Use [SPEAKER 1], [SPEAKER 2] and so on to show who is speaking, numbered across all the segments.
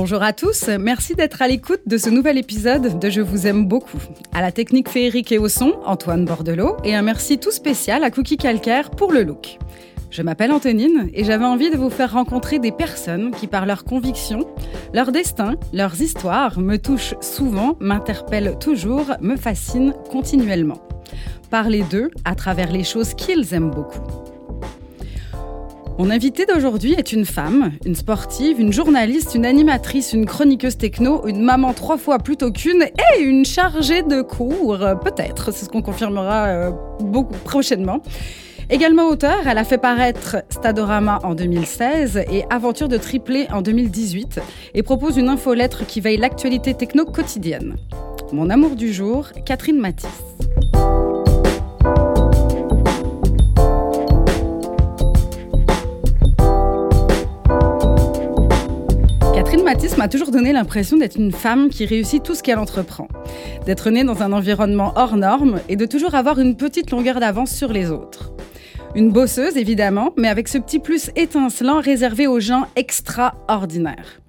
[SPEAKER 1] Bonjour à tous, merci d'être à l'écoute de ce nouvel épisode de Je vous aime beaucoup. À la technique féerique et au son, Antoine Bordelot, et un merci tout spécial à Cookie Calcaire pour le look. Je m'appelle Antonine et j'avais envie de vous faire rencontrer des personnes qui, par leurs convictions, leur destin, leurs histoires, me touchent souvent, m'interpellent toujours, me fascinent continuellement. Parler d'eux à travers les choses qu'ils aiment beaucoup. Mon invitée d'aujourd'hui est une femme, une sportive, une journaliste, une animatrice, une chroniqueuse techno, une maman trois fois plutôt qu'une et une chargée de cours, peut-être, c'est ce qu'on confirmera euh, beaucoup prochainement. Également auteur, elle a fait paraître Stadorama en 2016 et Aventure de triplé en 2018 et propose une infolettre qui veille l'actualité techno quotidienne. Mon amour du jour, Catherine Matisse. Catherine Matisse m'a toujours donné l'impression d'être une femme qui réussit tout ce qu'elle entreprend, d'être née dans un environnement hors norme et de toujours avoir une petite longueur d'avance sur les autres. Une bosseuse, évidemment, mais avec ce petit plus étincelant réservé aux gens extraordinaires.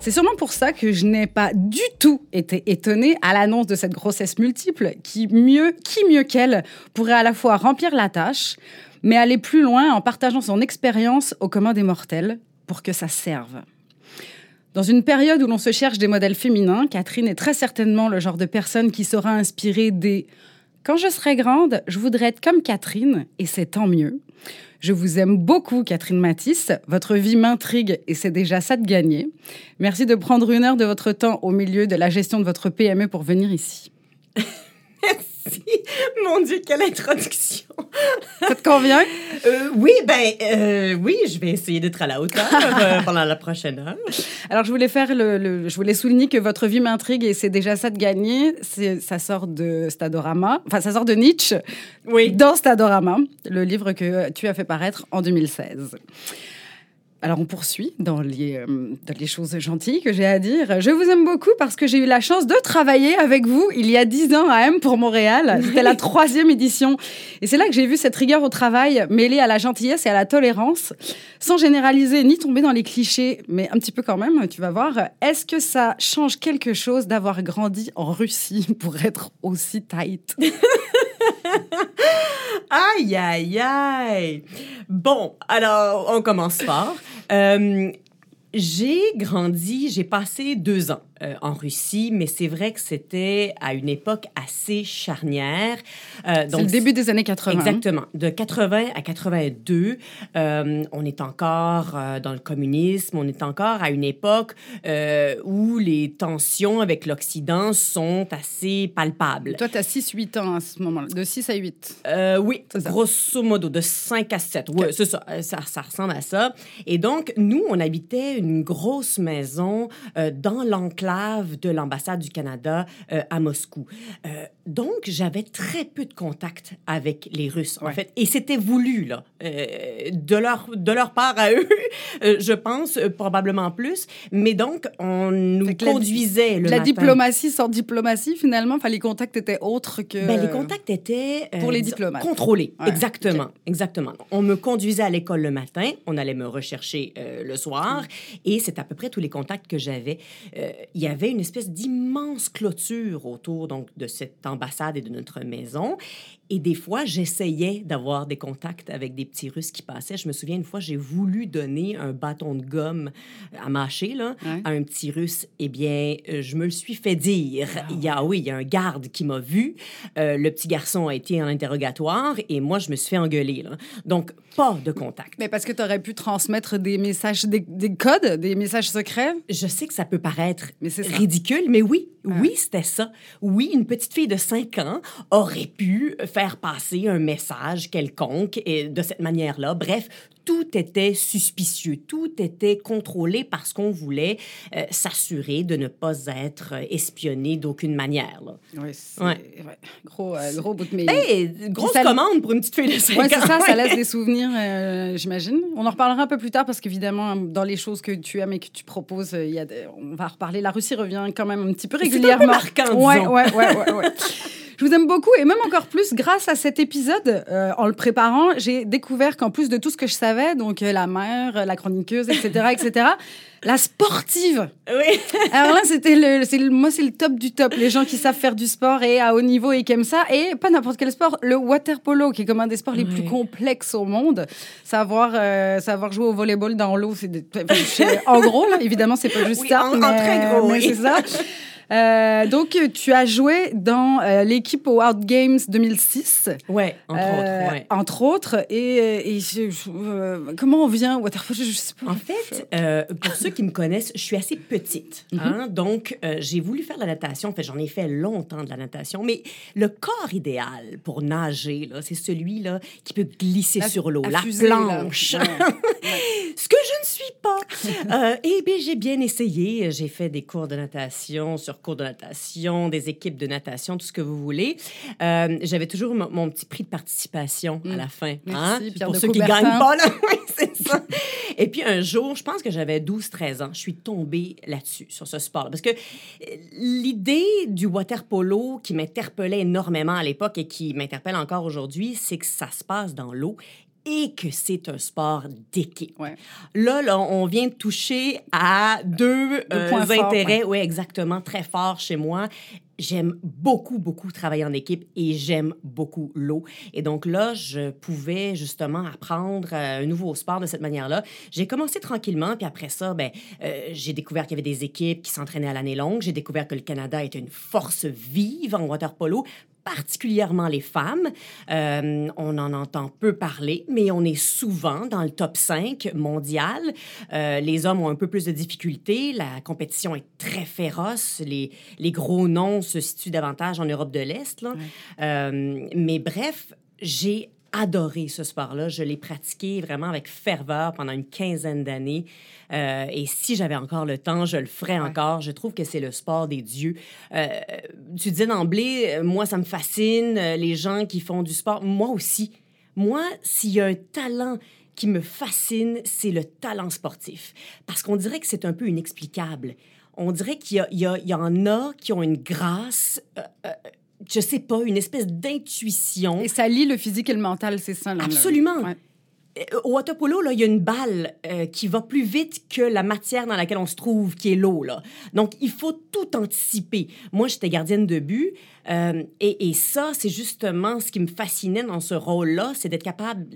[SPEAKER 1] C'est sûrement pour ça que je n'ai pas du tout été étonnée à l'annonce de cette grossesse multiple qui mieux, qui mieux qu'elle pourrait à la fois remplir la tâche, mais aller plus loin en partageant son expérience aux commun des mortels pour que ça serve. Dans une période où l'on se cherche des modèles féminins, Catherine est très certainement le genre de personne qui saura inspirer des quand je serai grande, je voudrais être comme Catherine, et c'est tant mieux. Je vous aime beaucoup, Catherine Matisse. Votre vie m'intrigue et c'est déjà ça de gagner. Merci de prendre une heure de votre temps au milieu de la gestion de votre PME pour venir ici.
[SPEAKER 2] Merci. Mon Dieu, quelle introduction.
[SPEAKER 1] Ça te convient?
[SPEAKER 2] Euh, oui, ben, euh, oui, je vais essayer d'être à la hauteur euh, pendant la prochaine heure.
[SPEAKER 1] Alors, je voulais faire le, je voulais souligner que votre vie m'intrigue et c'est déjà ça de gagner. Ça sort de Stadorama, enfin, ça sort de Nietzsche.
[SPEAKER 2] Oui.
[SPEAKER 1] Dans Stadorama, le livre que tu as fait paraître en 2016. Alors on poursuit dans les, euh, dans les choses gentilles que j'ai à dire. Je vous aime beaucoup parce que j'ai eu la chance de travailler avec vous il y a dix ans à M pour Montréal. C'était la troisième édition. Et c'est là que j'ai vu cette rigueur au travail mêlée à la gentillesse et à la tolérance, sans généraliser ni tomber dans les clichés, mais un petit peu quand même, tu vas voir. Est-ce que ça change quelque chose d'avoir grandi en Russie pour être aussi tight?
[SPEAKER 2] Aïe, aïe, aïe. Bon, alors, on commence fort. Euh, j'ai grandi, j'ai passé deux ans euh, en Russie, mais c'est vrai que c'était à une époque assez charnière.
[SPEAKER 1] Euh, c'est le début des années 80.
[SPEAKER 2] Exactement. De 80 à 82, euh, on est encore euh, dans le communisme, on est encore à une époque où les tensions avec l'Occident sont assez palpables.
[SPEAKER 1] Toi, tu as 6-8 ans à ce moment-là, de 6 à 8.
[SPEAKER 2] Euh, oui, grosso modo, de 5 à 7. Oui, c'est ça, ça, ça ressemble à ça. Et donc, nous, on habitait une grosse maison dans l'enclave de l'ambassade du Canada euh, à Moscou. Donc, j'avais très peu de contact avec les Russes, en fait. Et c'était voulu, là. Euh, de, leur, de leur part à eux, euh, je pense, euh, probablement plus. Mais donc, on nous
[SPEAKER 1] que la-
[SPEAKER 2] conduisait le
[SPEAKER 1] La
[SPEAKER 2] matin.
[SPEAKER 1] diplomatie sans diplomatie, finalement. Enfin, les contacts étaient autres que.
[SPEAKER 2] Ben, les contacts étaient
[SPEAKER 1] Pour les diplomates.
[SPEAKER 2] contrôlés.
[SPEAKER 1] Ouais,
[SPEAKER 2] exactement, exactement. On me conduisait à l'école le matin, on allait me rechercher le soir,
[SPEAKER 1] Mm.
[SPEAKER 2] et c'est à peu près tous les contacts que j'avais. Il y avait une espèce d'immense clôture autour donc de cette et de notre maison. Et des fois, j'essayais d'avoir des contacts avec des petits Russes qui passaient. Je me souviens une fois, j'ai voulu donner un bâton de gomme à mâcher là, à un petit Russe. Eh bien, euh, je me le suis fait dire.
[SPEAKER 1] Ah
[SPEAKER 2] Il y a, oui, il y a un garde qui m'a vu. Euh, le petit garçon a été en interrogatoire et moi, je me suis fait engueuler. Là. Donc, pas de contact.
[SPEAKER 1] Mais parce que tu aurais pu transmettre des messages, des, des codes, des messages secrets?
[SPEAKER 2] Je sais que ça peut paraître
[SPEAKER 1] Mais
[SPEAKER 2] ridicule, mais oui,
[SPEAKER 1] Ah.
[SPEAKER 2] oui, c'était ça. Oui, une petite fille de 5 ans aurait pu faire passer un message quelconque et de cette manière-là. Bref, tout était suspicieux, tout était contrôlé parce qu'on voulait euh, s'assurer de ne pas être espionné d'aucune manière. Là.
[SPEAKER 1] Oui, c'est
[SPEAKER 2] Ouais.
[SPEAKER 1] ouais, gros, euh, gros bout de mais.
[SPEAKER 2] Hey, grosse
[SPEAKER 1] ça-
[SPEAKER 2] commande pour une petite fille de 5
[SPEAKER 1] Ouais, c'est ça, laisse des souvenirs, euh, j'imagine. On en reparlera un peu plus tard parce qu'évidemment, dans les choses que tu aimes et que tu proposes, euh, il y a on va reparler. La Russie revient quand même un petit peu
[SPEAKER 2] C'est un peu
[SPEAKER 1] régulièrement.
[SPEAKER 2] marquant,
[SPEAKER 1] ouais,
[SPEAKER 2] disons.
[SPEAKER 1] ouais, ouais, ouais, ouais. Je vous aime beaucoup et même encore plus grâce à cet épisode. euh, en le préparant, j'ai découvert qu'en plus de tout ce que je savais, donc euh, la mère, la chroniqueuse, etc., etc., la sportive.
[SPEAKER 2] Oui.
[SPEAKER 1] Alors là, c'était le, c'est le- moi, c'est le top du top. Les gens qui savent faire du sport et à haut niveau et qui aiment ça. Et pas n'importe quel sport, le water polo, qui est comme un des sports les plus complexes au monde. Savoir, euh, savoir jouer au volleyball dans l'eau, c'est des- en gros, là, évidemment, c'est pas juste
[SPEAKER 2] Oui,
[SPEAKER 1] ça.
[SPEAKER 2] en- en
[SPEAKER 1] mais-
[SPEAKER 2] très gros,
[SPEAKER 1] mais
[SPEAKER 2] oui.
[SPEAKER 1] c'est ça. Euh, donc, euh, tu as joué dans euh, l'équipe au World Games 2006.
[SPEAKER 2] Ouais, entre
[SPEAKER 1] euh,
[SPEAKER 2] autres, ouais.
[SPEAKER 1] entre autres. Et, et je- je- euh, comment on vient au water polo Je sais pas.
[SPEAKER 2] En fait, euh, pour ceux qui me connaissent, je suis assez petite.
[SPEAKER 1] Mhm.
[SPEAKER 2] hein, donc, euh, j'ai voulu faire de la natation. En fait, j'en ai fait longtemps de la natation. Mais le corps idéal pour nager, c'est celui là, qui peut glisser
[SPEAKER 1] La-
[SPEAKER 2] sur l'eau,
[SPEAKER 1] la
[SPEAKER 2] la,
[SPEAKER 1] fusée,
[SPEAKER 2] planche.
[SPEAKER 1] Ouais.
[SPEAKER 2] Ce que je ne suis pas. Euh, eh bien, j'ai bien essayé. J'ai fait des cours de natation sur cours de natation, des équipes de natation, tout ce que vous voulez. Euh, J'avais toujours mon, petit prix de participation à la fin. Hein. Pour
[SPEAKER 1] de
[SPEAKER 2] ceux qui gagnent pas, là, oui, c'est ça. Et puis un jour, je pense que j'avais 12-13 ans, je suis tombée là-dessus, sur ce sport. Parce que euh, l'idée du water polo qui m'interpellait énormément à l'époque et qui m'interpelle encore aujourd'hui, c'est que ça se passe dans l'eau et que c'est un sport d'équipe.
[SPEAKER 1] Ouais.
[SPEAKER 2] Là, là, on vient de toucher à deux, euh,
[SPEAKER 1] points forts,
[SPEAKER 2] intérêts, oui, exactement, très forts chez moi. J'aime beaucoup, beaucoup travailler en équipe et j'aime beaucoup l'eau. Et donc là, je pouvais justement apprendre euh, un nouveau sport de cette manière-là. J'ai commencé tranquillement, puis après ça, ben, euh, j'ai découvert qu'il y avait des équipes qui s'entraînaient à l'année longue. J'ai découvert que le Canada était une force vive en water polo particulièrement les femmes. Euh, on en entend peu parler, mais on est souvent dans le top 5 mondial. Euh, les hommes ont un peu plus de difficultés. La compétition est très féroce. Les, les gros noms se situent davantage en Europe de l'Est. là. Euh, mais bref, j'ai adoré ce sport-là. Je l'ai pratiqué vraiment avec ferveur pendant une quinzaine d'années. Euh, et si j'avais encore le temps, je le ferais encore. Je trouve que c'est le sport des dieux. Euh, tu disais d'emblée, moi, ça me fascine, euh, les gens qui font du sport. Moi aussi. Moi, s'il y a un talent qui me fascine, c'est le talent sportif. Parce qu'on dirait que c'est un peu inexplicable. On dirait qu'il y, y, y en a qui ont une grâce, euh, je sais pas, une espèce d'intuition.
[SPEAKER 1] Et ça lie le physique et le mental, c'est ça. là,
[SPEAKER 2] Absolument.
[SPEAKER 1] Ouais.
[SPEAKER 2] Euh, Au water polo, là, il y a une balle euh, qui va plus vite que la matière dans laquelle on se trouve, qui est l'eau. Là. Donc, il faut tout anticiper. Moi, j'étais gardienne de but. euh, et, et ça, c'est justement ce qui me fascinait dans ce rôle-là, c'est d'être capable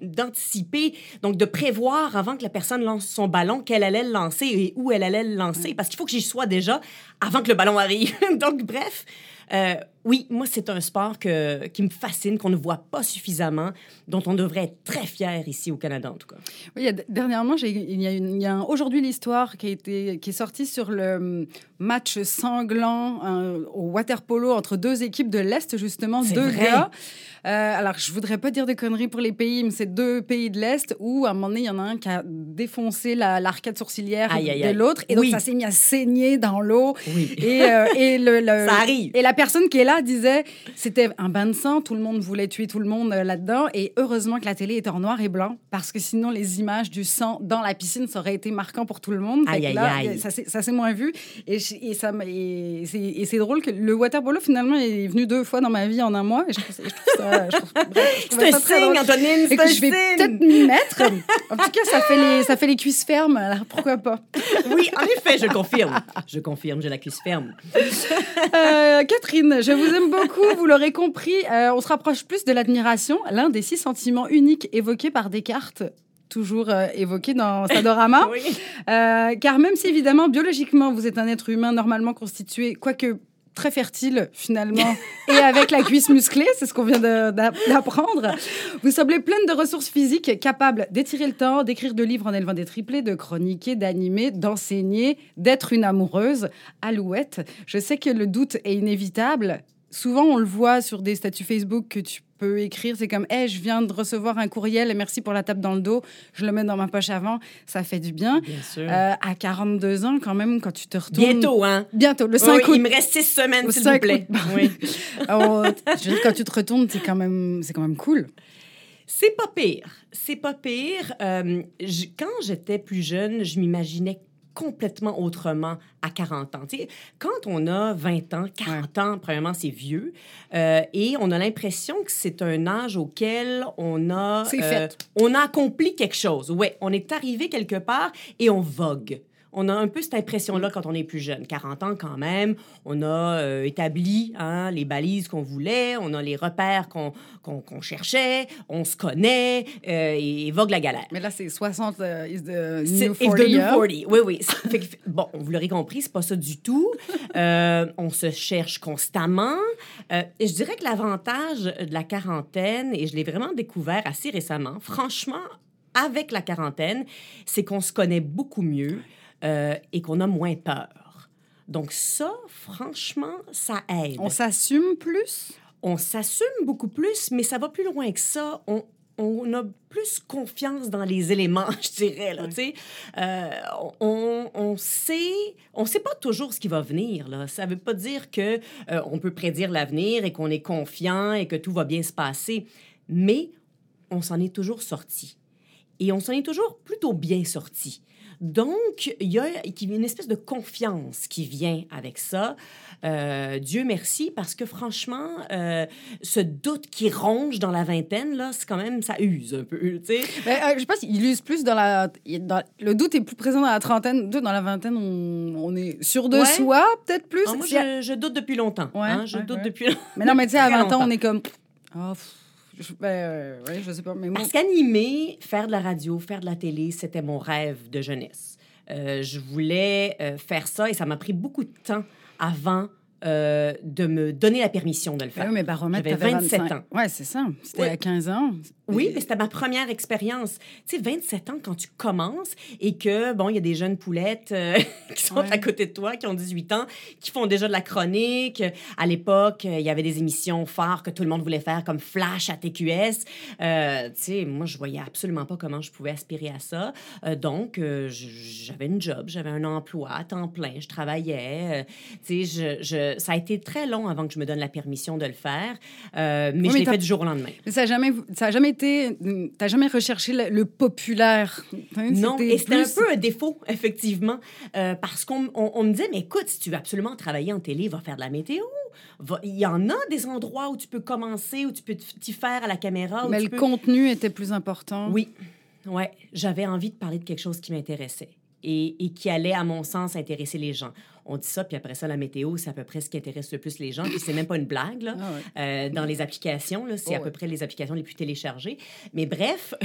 [SPEAKER 2] d'anticiper, donc de prévoir avant que la personne lance son ballon, qu'elle allait le lancer et où elle allait le lancer. Parce qu'il faut que j'y sois déjà avant que le ballon arrive. donc, bref, euh, oui, moi, c'est un sport que, qui me fascine, qu'on ne voit pas suffisamment, dont on devrait être très fier ici au Canada, en tout cas.
[SPEAKER 1] Oui, dernièrement, il y a, une- il y a un aujourd'hui l'histoire qui, a été- qui est sorti sur le hum, match sanglant euh, au water polo entre deux équipes de l'Est, justement,
[SPEAKER 2] C'est
[SPEAKER 1] deux
[SPEAKER 2] vrai.
[SPEAKER 1] gars. Euh, alors, je voudrais pas dire de conneries pour les pays, mais c'est deux pays de l'Est où, à un moment donné, il y en a un qui a défoncé la- l'arcade sourcilière
[SPEAKER 2] Aïe, aïe,
[SPEAKER 1] de l'autre. Et donc,
[SPEAKER 2] Oui.
[SPEAKER 1] ça s'est mis à saigner dans l'eau.
[SPEAKER 2] Oui.
[SPEAKER 1] Et, euh, et le, le-
[SPEAKER 2] Ça arrive.
[SPEAKER 1] Et la personne qui est là disait c'était un bain de sang, tout le monde voulait tuer tout le monde euh, là-dedans. Et heureusement que la télé est en noir et blanc, parce que sinon, les images du sang dans la piscine, ça aurait été marquant pour tout le monde.
[SPEAKER 2] Aïe, aïe,
[SPEAKER 1] là,
[SPEAKER 2] aïe.
[SPEAKER 1] Ça, s'est- ça s'est moins vu. Et, et et c'est et c'est drôle que le water polo, finalement, est venu deux fois dans ma vie en un mois. Et je je trouve ça.
[SPEAKER 2] C'est un signe. Antonine, c'est un
[SPEAKER 1] je vais peut-être m'y mettre. En tout cas, ça fait les, ça fait les cuisses fermes, alors pourquoi pas.
[SPEAKER 2] Oui, en effet, je confirme. Je confirme, j'ai la cuisse ferme.
[SPEAKER 1] Euh, Catherine, je vous aime beaucoup, vous l'aurez compris. euh, on se rapproche plus de l'admiration, l'un des six sentiments uniques évoqués par Descartes. Toujours euh, évoqué dans Sadorama.
[SPEAKER 2] Oui.
[SPEAKER 1] Euh, car même si évidemment, biologiquement, vous êtes un être humain normalement constitué, quoique très fertile finalement, et avec la cuisse musclée, c'est ce qu'on vient d'apprendre, vous semblez pleine de ressources physiques, capables d'étirer le temps, d'écrire deux livres en élevant des triplés, de chroniquer, d'animer, d'enseigner, d'être une amoureuse. Alouette, je sais que le doute est inévitable. Souvent, on le voit sur des statuts Facebook que tu peux écrire. C'est comme, hey, je viens de recevoir un courriel et merci pour la tape dans le dos. Je le mets dans ma poche avant. Ça fait du bien.
[SPEAKER 2] Bien sûr.
[SPEAKER 1] Euh, à 42 ans, quand même, quand tu te retournes.
[SPEAKER 2] Bientôt, hein?
[SPEAKER 1] Bientôt, le
[SPEAKER 2] Oui,
[SPEAKER 1] 5 août.
[SPEAKER 2] il me reste six semaines,
[SPEAKER 1] Le
[SPEAKER 2] s'il vous
[SPEAKER 1] 5
[SPEAKER 2] plaît.
[SPEAKER 1] août.
[SPEAKER 2] Oui.
[SPEAKER 1] Oh, je veux dire, quand tu te retournes, c'est quand même, c'est quand même cool.
[SPEAKER 2] C'est pas pire. C'est pas pire. Euh, quand j'étais plus jeune, je m'imaginais complètement autrement à 40 ans. Tu sais, quand on a 20 ans, 40 ans, premièrement, c'est vieux. euh, et on a l'impression que c'est un âge auquel on a, euh,
[SPEAKER 1] fait.
[SPEAKER 2] on a accompli quelque chose. Ouais, on est arrivé quelque part et on vogue. On a un peu cette impression-là quand on est plus jeune. 40 ans quand même, on a euh, établi hein, les balises qu'on voulait, on a les repères qu'on cherchait, on se connaît euh, et, et vogue la galère.
[SPEAKER 1] Mais là, c'est 60 euh, is the new
[SPEAKER 2] it's
[SPEAKER 1] 40.
[SPEAKER 2] the new
[SPEAKER 1] hein?
[SPEAKER 2] 40. Oui, oui. Fait que- bon, vous l'aurez compris, c'est pas ça du tout. Euh, on se cherche constamment. Et je dirais que l'avantage de la quarantaine, et je l'ai vraiment découvert assez récemment, franchement, avec la quarantaine, c'est qu'on se connaît beaucoup mieux euh, et qu'on a moins peur. Donc ça, franchement, ça aide
[SPEAKER 1] On s'assume plus?
[SPEAKER 2] on s'assume beaucoup plus, mais ça va plus loin que ça. On, on a plus confiance dans les éléments, je dirais. Là. Euh, on, on sait, on sait pas toujours ce qui va venir. Là. Ça veut pas dire que euh, on peut prédire l'avenir et qu'on est confiant et que tout va bien se passer, mais on s'en est toujours sorti. Et on s'en est toujours plutôt bien sorti. Donc, il y a une espèce de confiance qui vient avec ça. Euh, Dieu merci, parce que franchement, euh, ce doute qui ronge dans la vingtaine, là, c'est quand même, ça use un peu, tu sais.
[SPEAKER 1] Mais, euh, je pense qu'il use plus dans la. dans- le doute est plus présent dans la trentaine. Dans la vingtaine, on, on est sûr de
[SPEAKER 2] Ouais.
[SPEAKER 1] soi, peut-être plus.
[SPEAKER 2] Ah, moi, je, je doute depuis longtemps.
[SPEAKER 1] Ouais,
[SPEAKER 2] hein, je
[SPEAKER 1] ouais,
[SPEAKER 2] doute depuis
[SPEAKER 1] Mais non, mais tu sais, à
[SPEAKER 2] Très
[SPEAKER 1] 20 ans, on est comme. Pff, ben, euh, je sais pas.
[SPEAKER 2] Parce qu'animer, faire de la radio, faire de la télé, c'était mon rêve de jeunesse. Euh, je voulais euh, faire ça et ça m'a pris beaucoup de temps avant euh, de me donner la permission de le
[SPEAKER 1] Ben
[SPEAKER 2] faire.
[SPEAKER 1] oui, mais baromètre,
[SPEAKER 2] J'avais
[SPEAKER 1] t'avais
[SPEAKER 2] 27
[SPEAKER 1] 25.
[SPEAKER 2] ans.
[SPEAKER 1] Ouais, c'est ça. C'était
[SPEAKER 2] Ouais.
[SPEAKER 1] à 15 ans.
[SPEAKER 2] Oui, mais c'était ma première expérience. Tu sais, 27 ans, quand tu commences et que, bon, il y a des jeunes poulettes euh, qui sont
[SPEAKER 1] Ouais.
[SPEAKER 2] à côté de toi, qui ont 18 ans, qui font déjà de la chronique. À l'époque, euh, il y avait des émissions phares que tout le monde voulait faire, comme Flash à TQS. Euh, tu sais, moi, je voyais absolument pas comment je pouvais aspirer à ça. Euh, donc, j'avais une job, j'avais un emploi à temps plein, je travaillais. tu sais, je, je- ça a été très long avant que je me donne la permission de le faire, euh, mais
[SPEAKER 1] Oui,
[SPEAKER 2] je l'ai fait du jour au lendemain.
[SPEAKER 1] Mais ça n'a jamais, ça a jamais été. T'as jamais recherché le, le populaire. Hein,
[SPEAKER 2] Non, et c'était un
[SPEAKER 1] plus-
[SPEAKER 2] peu un défaut, effectivement, euh, parce qu'on on, on me disait, mais écoute, si tu veux absolument travailler en télé, va faire de la météo. Va- Il y en a des endroits où tu peux commencer, où tu peux t'y faire à la caméra. où
[SPEAKER 1] Mais
[SPEAKER 2] tu
[SPEAKER 1] le
[SPEAKER 2] peux-
[SPEAKER 1] contenu était plus important.
[SPEAKER 2] Oui, ouais, j'avais envie de parler de quelque chose qui m'intéressait et, et qui allait, à mon sens, intéresser les gens. On dit ça, puis après ça, la météo, c'est à peu près ce qui intéresse le plus les gens. Puis c'est même pas une blague, là.
[SPEAKER 1] Ah ouais.
[SPEAKER 2] Euh, dans les applications, là, c'est
[SPEAKER 1] Oh
[SPEAKER 2] à peu
[SPEAKER 1] ouais.
[SPEAKER 2] près les applications les plus téléchargées. Mais bref...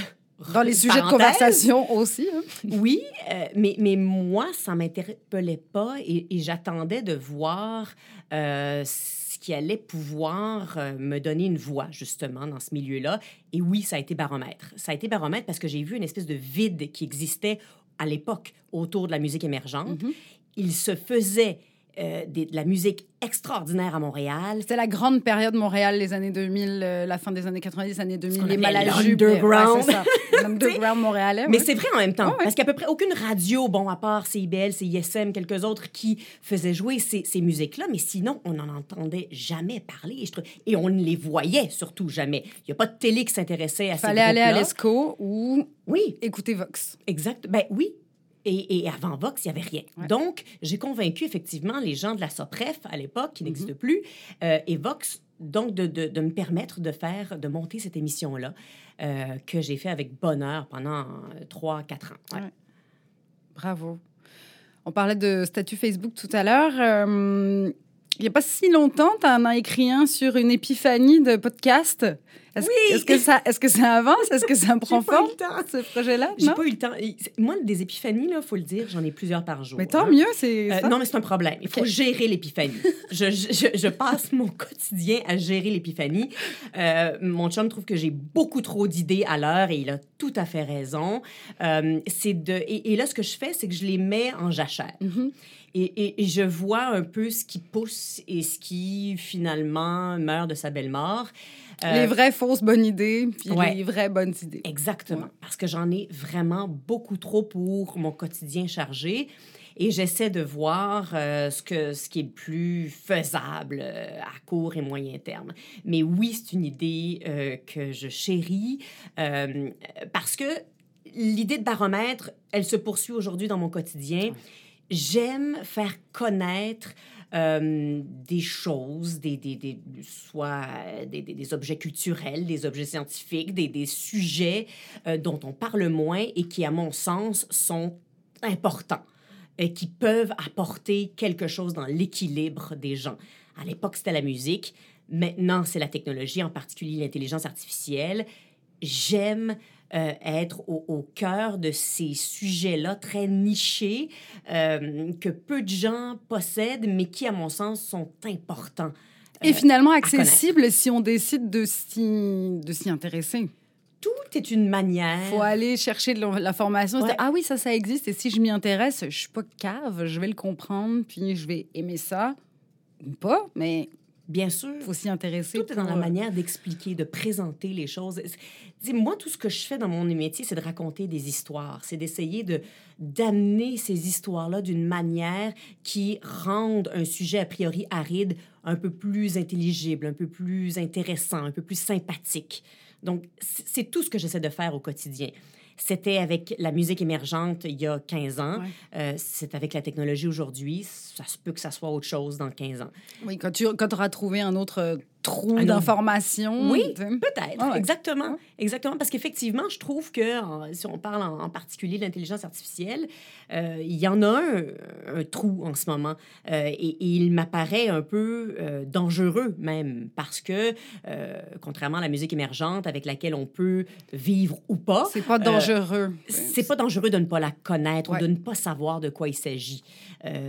[SPEAKER 1] Dans les sujets de conversation aussi. hein.
[SPEAKER 2] oui, euh, mais, mais moi, ça m'interpellait pas et, et j'attendais de voir euh, ce qui allait pouvoir euh, me donner une voix, justement, dans ce milieu-là. Et oui, ça a été baromètre. Ça a été baromètre parce que j'ai vu une espèce de vide qui existait à l'époque autour de la musique émergente.
[SPEAKER 1] Mhm.
[SPEAKER 2] Il se faisait euh, des- de la musique extraordinaire à Montréal.
[SPEAKER 1] C'était la grande période Montréal, les années 2000, euh, la fin des années 90, années 2000,
[SPEAKER 2] qu'on
[SPEAKER 1] les
[SPEAKER 2] appelle
[SPEAKER 1] malajupes.
[SPEAKER 2] l'underground.
[SPEAKER 1] Ouais, ça. L'underground montréalais.
[SPEAKER 2] Mais
[SPEAKER 1] ouais.
[SPEAKER 2] c'est vrai en même temps,
[SPEAKER 1] ouais.
[SPEAKER 2] parce qu'à peu près aucune radio, bon, à part CIBL, CISM, quelques autres, qui faisaient jouer ces, ces musiques-là, mais sinon, on n'en entendait jamais parler. je trouve. Et on ne les voyait surtout jamais. Il n'y a pas de télé qui s'intéressait à
[SPEAKER 1] Il
[SPEAKER 2] ces
[SPEAKER 1] fallait aller à l'ESCO ou
[SPEAKER 2] Oui,
[SPEAKER 1] écouter Vox.
[SPEAKER 2] exact. Ben oui. Et, et avant Vox, il n'y avait rien.
[SPEAKER 1] Ouais.
[SPEAKER 2] Donc, j'ai convaincu effectivement les gens de la SOPREF à l'époque,
[SPEAKER 1] Mhm.
[SPEAKER 2] qui n'existe plus, euh, et Vox, donc de, de, de me permettre de faire, de monter cette émission-là, euh, que j'ai fait avec bonheur pendant euh, trois, quatre ans. Ouais.
[SPEAKER 1] Ouais. Bravo. On parlait de statut Facebook tout à l'heure. Euh, il n'y a pas si longtemps, tu en as écrit un sur une épiphanie de podcast. Est-ce
[SPEAKER 2] Oui!
[SPEAKER 1] est-ce que, ça, est que ça avance? Est-ce que ça prend
[SPEAKER 2] J'ai pas eu
[SPEAKER 1] forme,
[SPEAKER 2] le temps.
[SPEAKER 1] ce projet-là?
[SPEAKER 2] J'ai pas eu le temps. Moi, des épiphanies, il faut le dire, j'en ai plusieurs par jour.
[SPEAKER 1] Mais tant
[SPEAKER 2] hein.
[SPEAKER 1] mieux, c'est
[SPEAKER 2] Euh, non, mais c'est un problème. Il faut gérer l'épiphanie. je, je- je passe mon quotidien à gérer l'épiphanie. Euh, mon chum trouve que j'ai beaucoup trop d'idées à l'heure et il a tout à fait raison. Euh, de, et, et là, ce que je fais, c'est que je les mets en jachère.
[SPEAKER 1] Mhm.
[SPEAKER 2] Et, et- et je vois un peu ce qui pousse et ce qui, finalement, meurt de sa belle mort. Euh,
[SPEAKER 1] Les vraies fausses bonnes idées, puis
[SPEAKER 2] ouais.
[SPEAKER 1] les vraies bonnes idées.
[SPEAKER 2] Exactement.
[SPEAKER 1] Ouais.
[SPEAKER 2] Parce que j'en ai vraiment beaucoup trop pour mon quotidien chargé. Et j'essaie de voir euh, ce, que, ce qui est le plus faisable euh, à court et moyen terme. Mais oui, c'est une idée que je chéris parce que l'idée de baromètre, elle se poursuit aujourd'hui dans mon quotidien. J'aime faire connaître euh, des choses, des, des, des soit des, des, objets culturels, des objets scientifiques, des, sujets euh, dont on parle moins et qui, à mon sens, sont importants et qui peuvent apporter quelque chose dans l'équilibre des gens. À l'époque, c'était la musique. Maintenant, c'est la technologie, en particulier l'intelligence artificielle. J'aime euh, être au, cœur de ces sujets-là très nichés euh, que peu de gens possèdent, mais qui, à mon sens, sont importants.
[SPEAKER 1] Et finalement accessibles si on décide de s'y intéresser
[SPEAKER 2] tout est une manière.
[SPEAKER 1] faut aller chercher de l'information. Ah oui, ça, ça existe. Et si je m'y intéresse, je suis pas cave, je vais le comprendre, puis je vais aimer ça. Pas, mais
[SPEAKER 2] Bien sûr.
[SPEAKER 1] Il faut s'y intéresser.
[SPEAKER 2] Tout est dans la euh, manière d'expliquer, de présenter les choses. Moi, tout ce que je fais dans mon métier, c'est de raconter des histoires. C'est d'essayer de d'amener ces histoires-là d'une manière qui rende un sujet a priori aride un peu plus intelligible, un peu plus intéressant, un peu plus sympathique. Donc, c'est tout ce que j'essaie de faire au quotidien. C'était avec la musique émergente il y a 15 ans. Euh, c'est avec la technologie aujourd'hui. Ça se peut que ça soit autre chose dans 15 ans.
[SPEAKER 1] Oui, quand tu quand auras trouvé un autre trou d'information.
[SPEAKER 2] Oui, peut-être. Exactement. Exactement. Parce qu'effectivement, je trouve que, si on parle en, particulier de l'intelligence artificielle, euh, il y en a un, trou en ce moment. Euh, et, il m'apparaît un peu euh, dangereux même, parce que, contrairement à la musique émergente avec laquelle on peut vivre ou pas.
[SPEAKER 1] C'est pas dangereux.
[SPEAKER 2] c'est pas dangereux de ne pas la connaître ou de ne pas savoir de quoi il s'agit.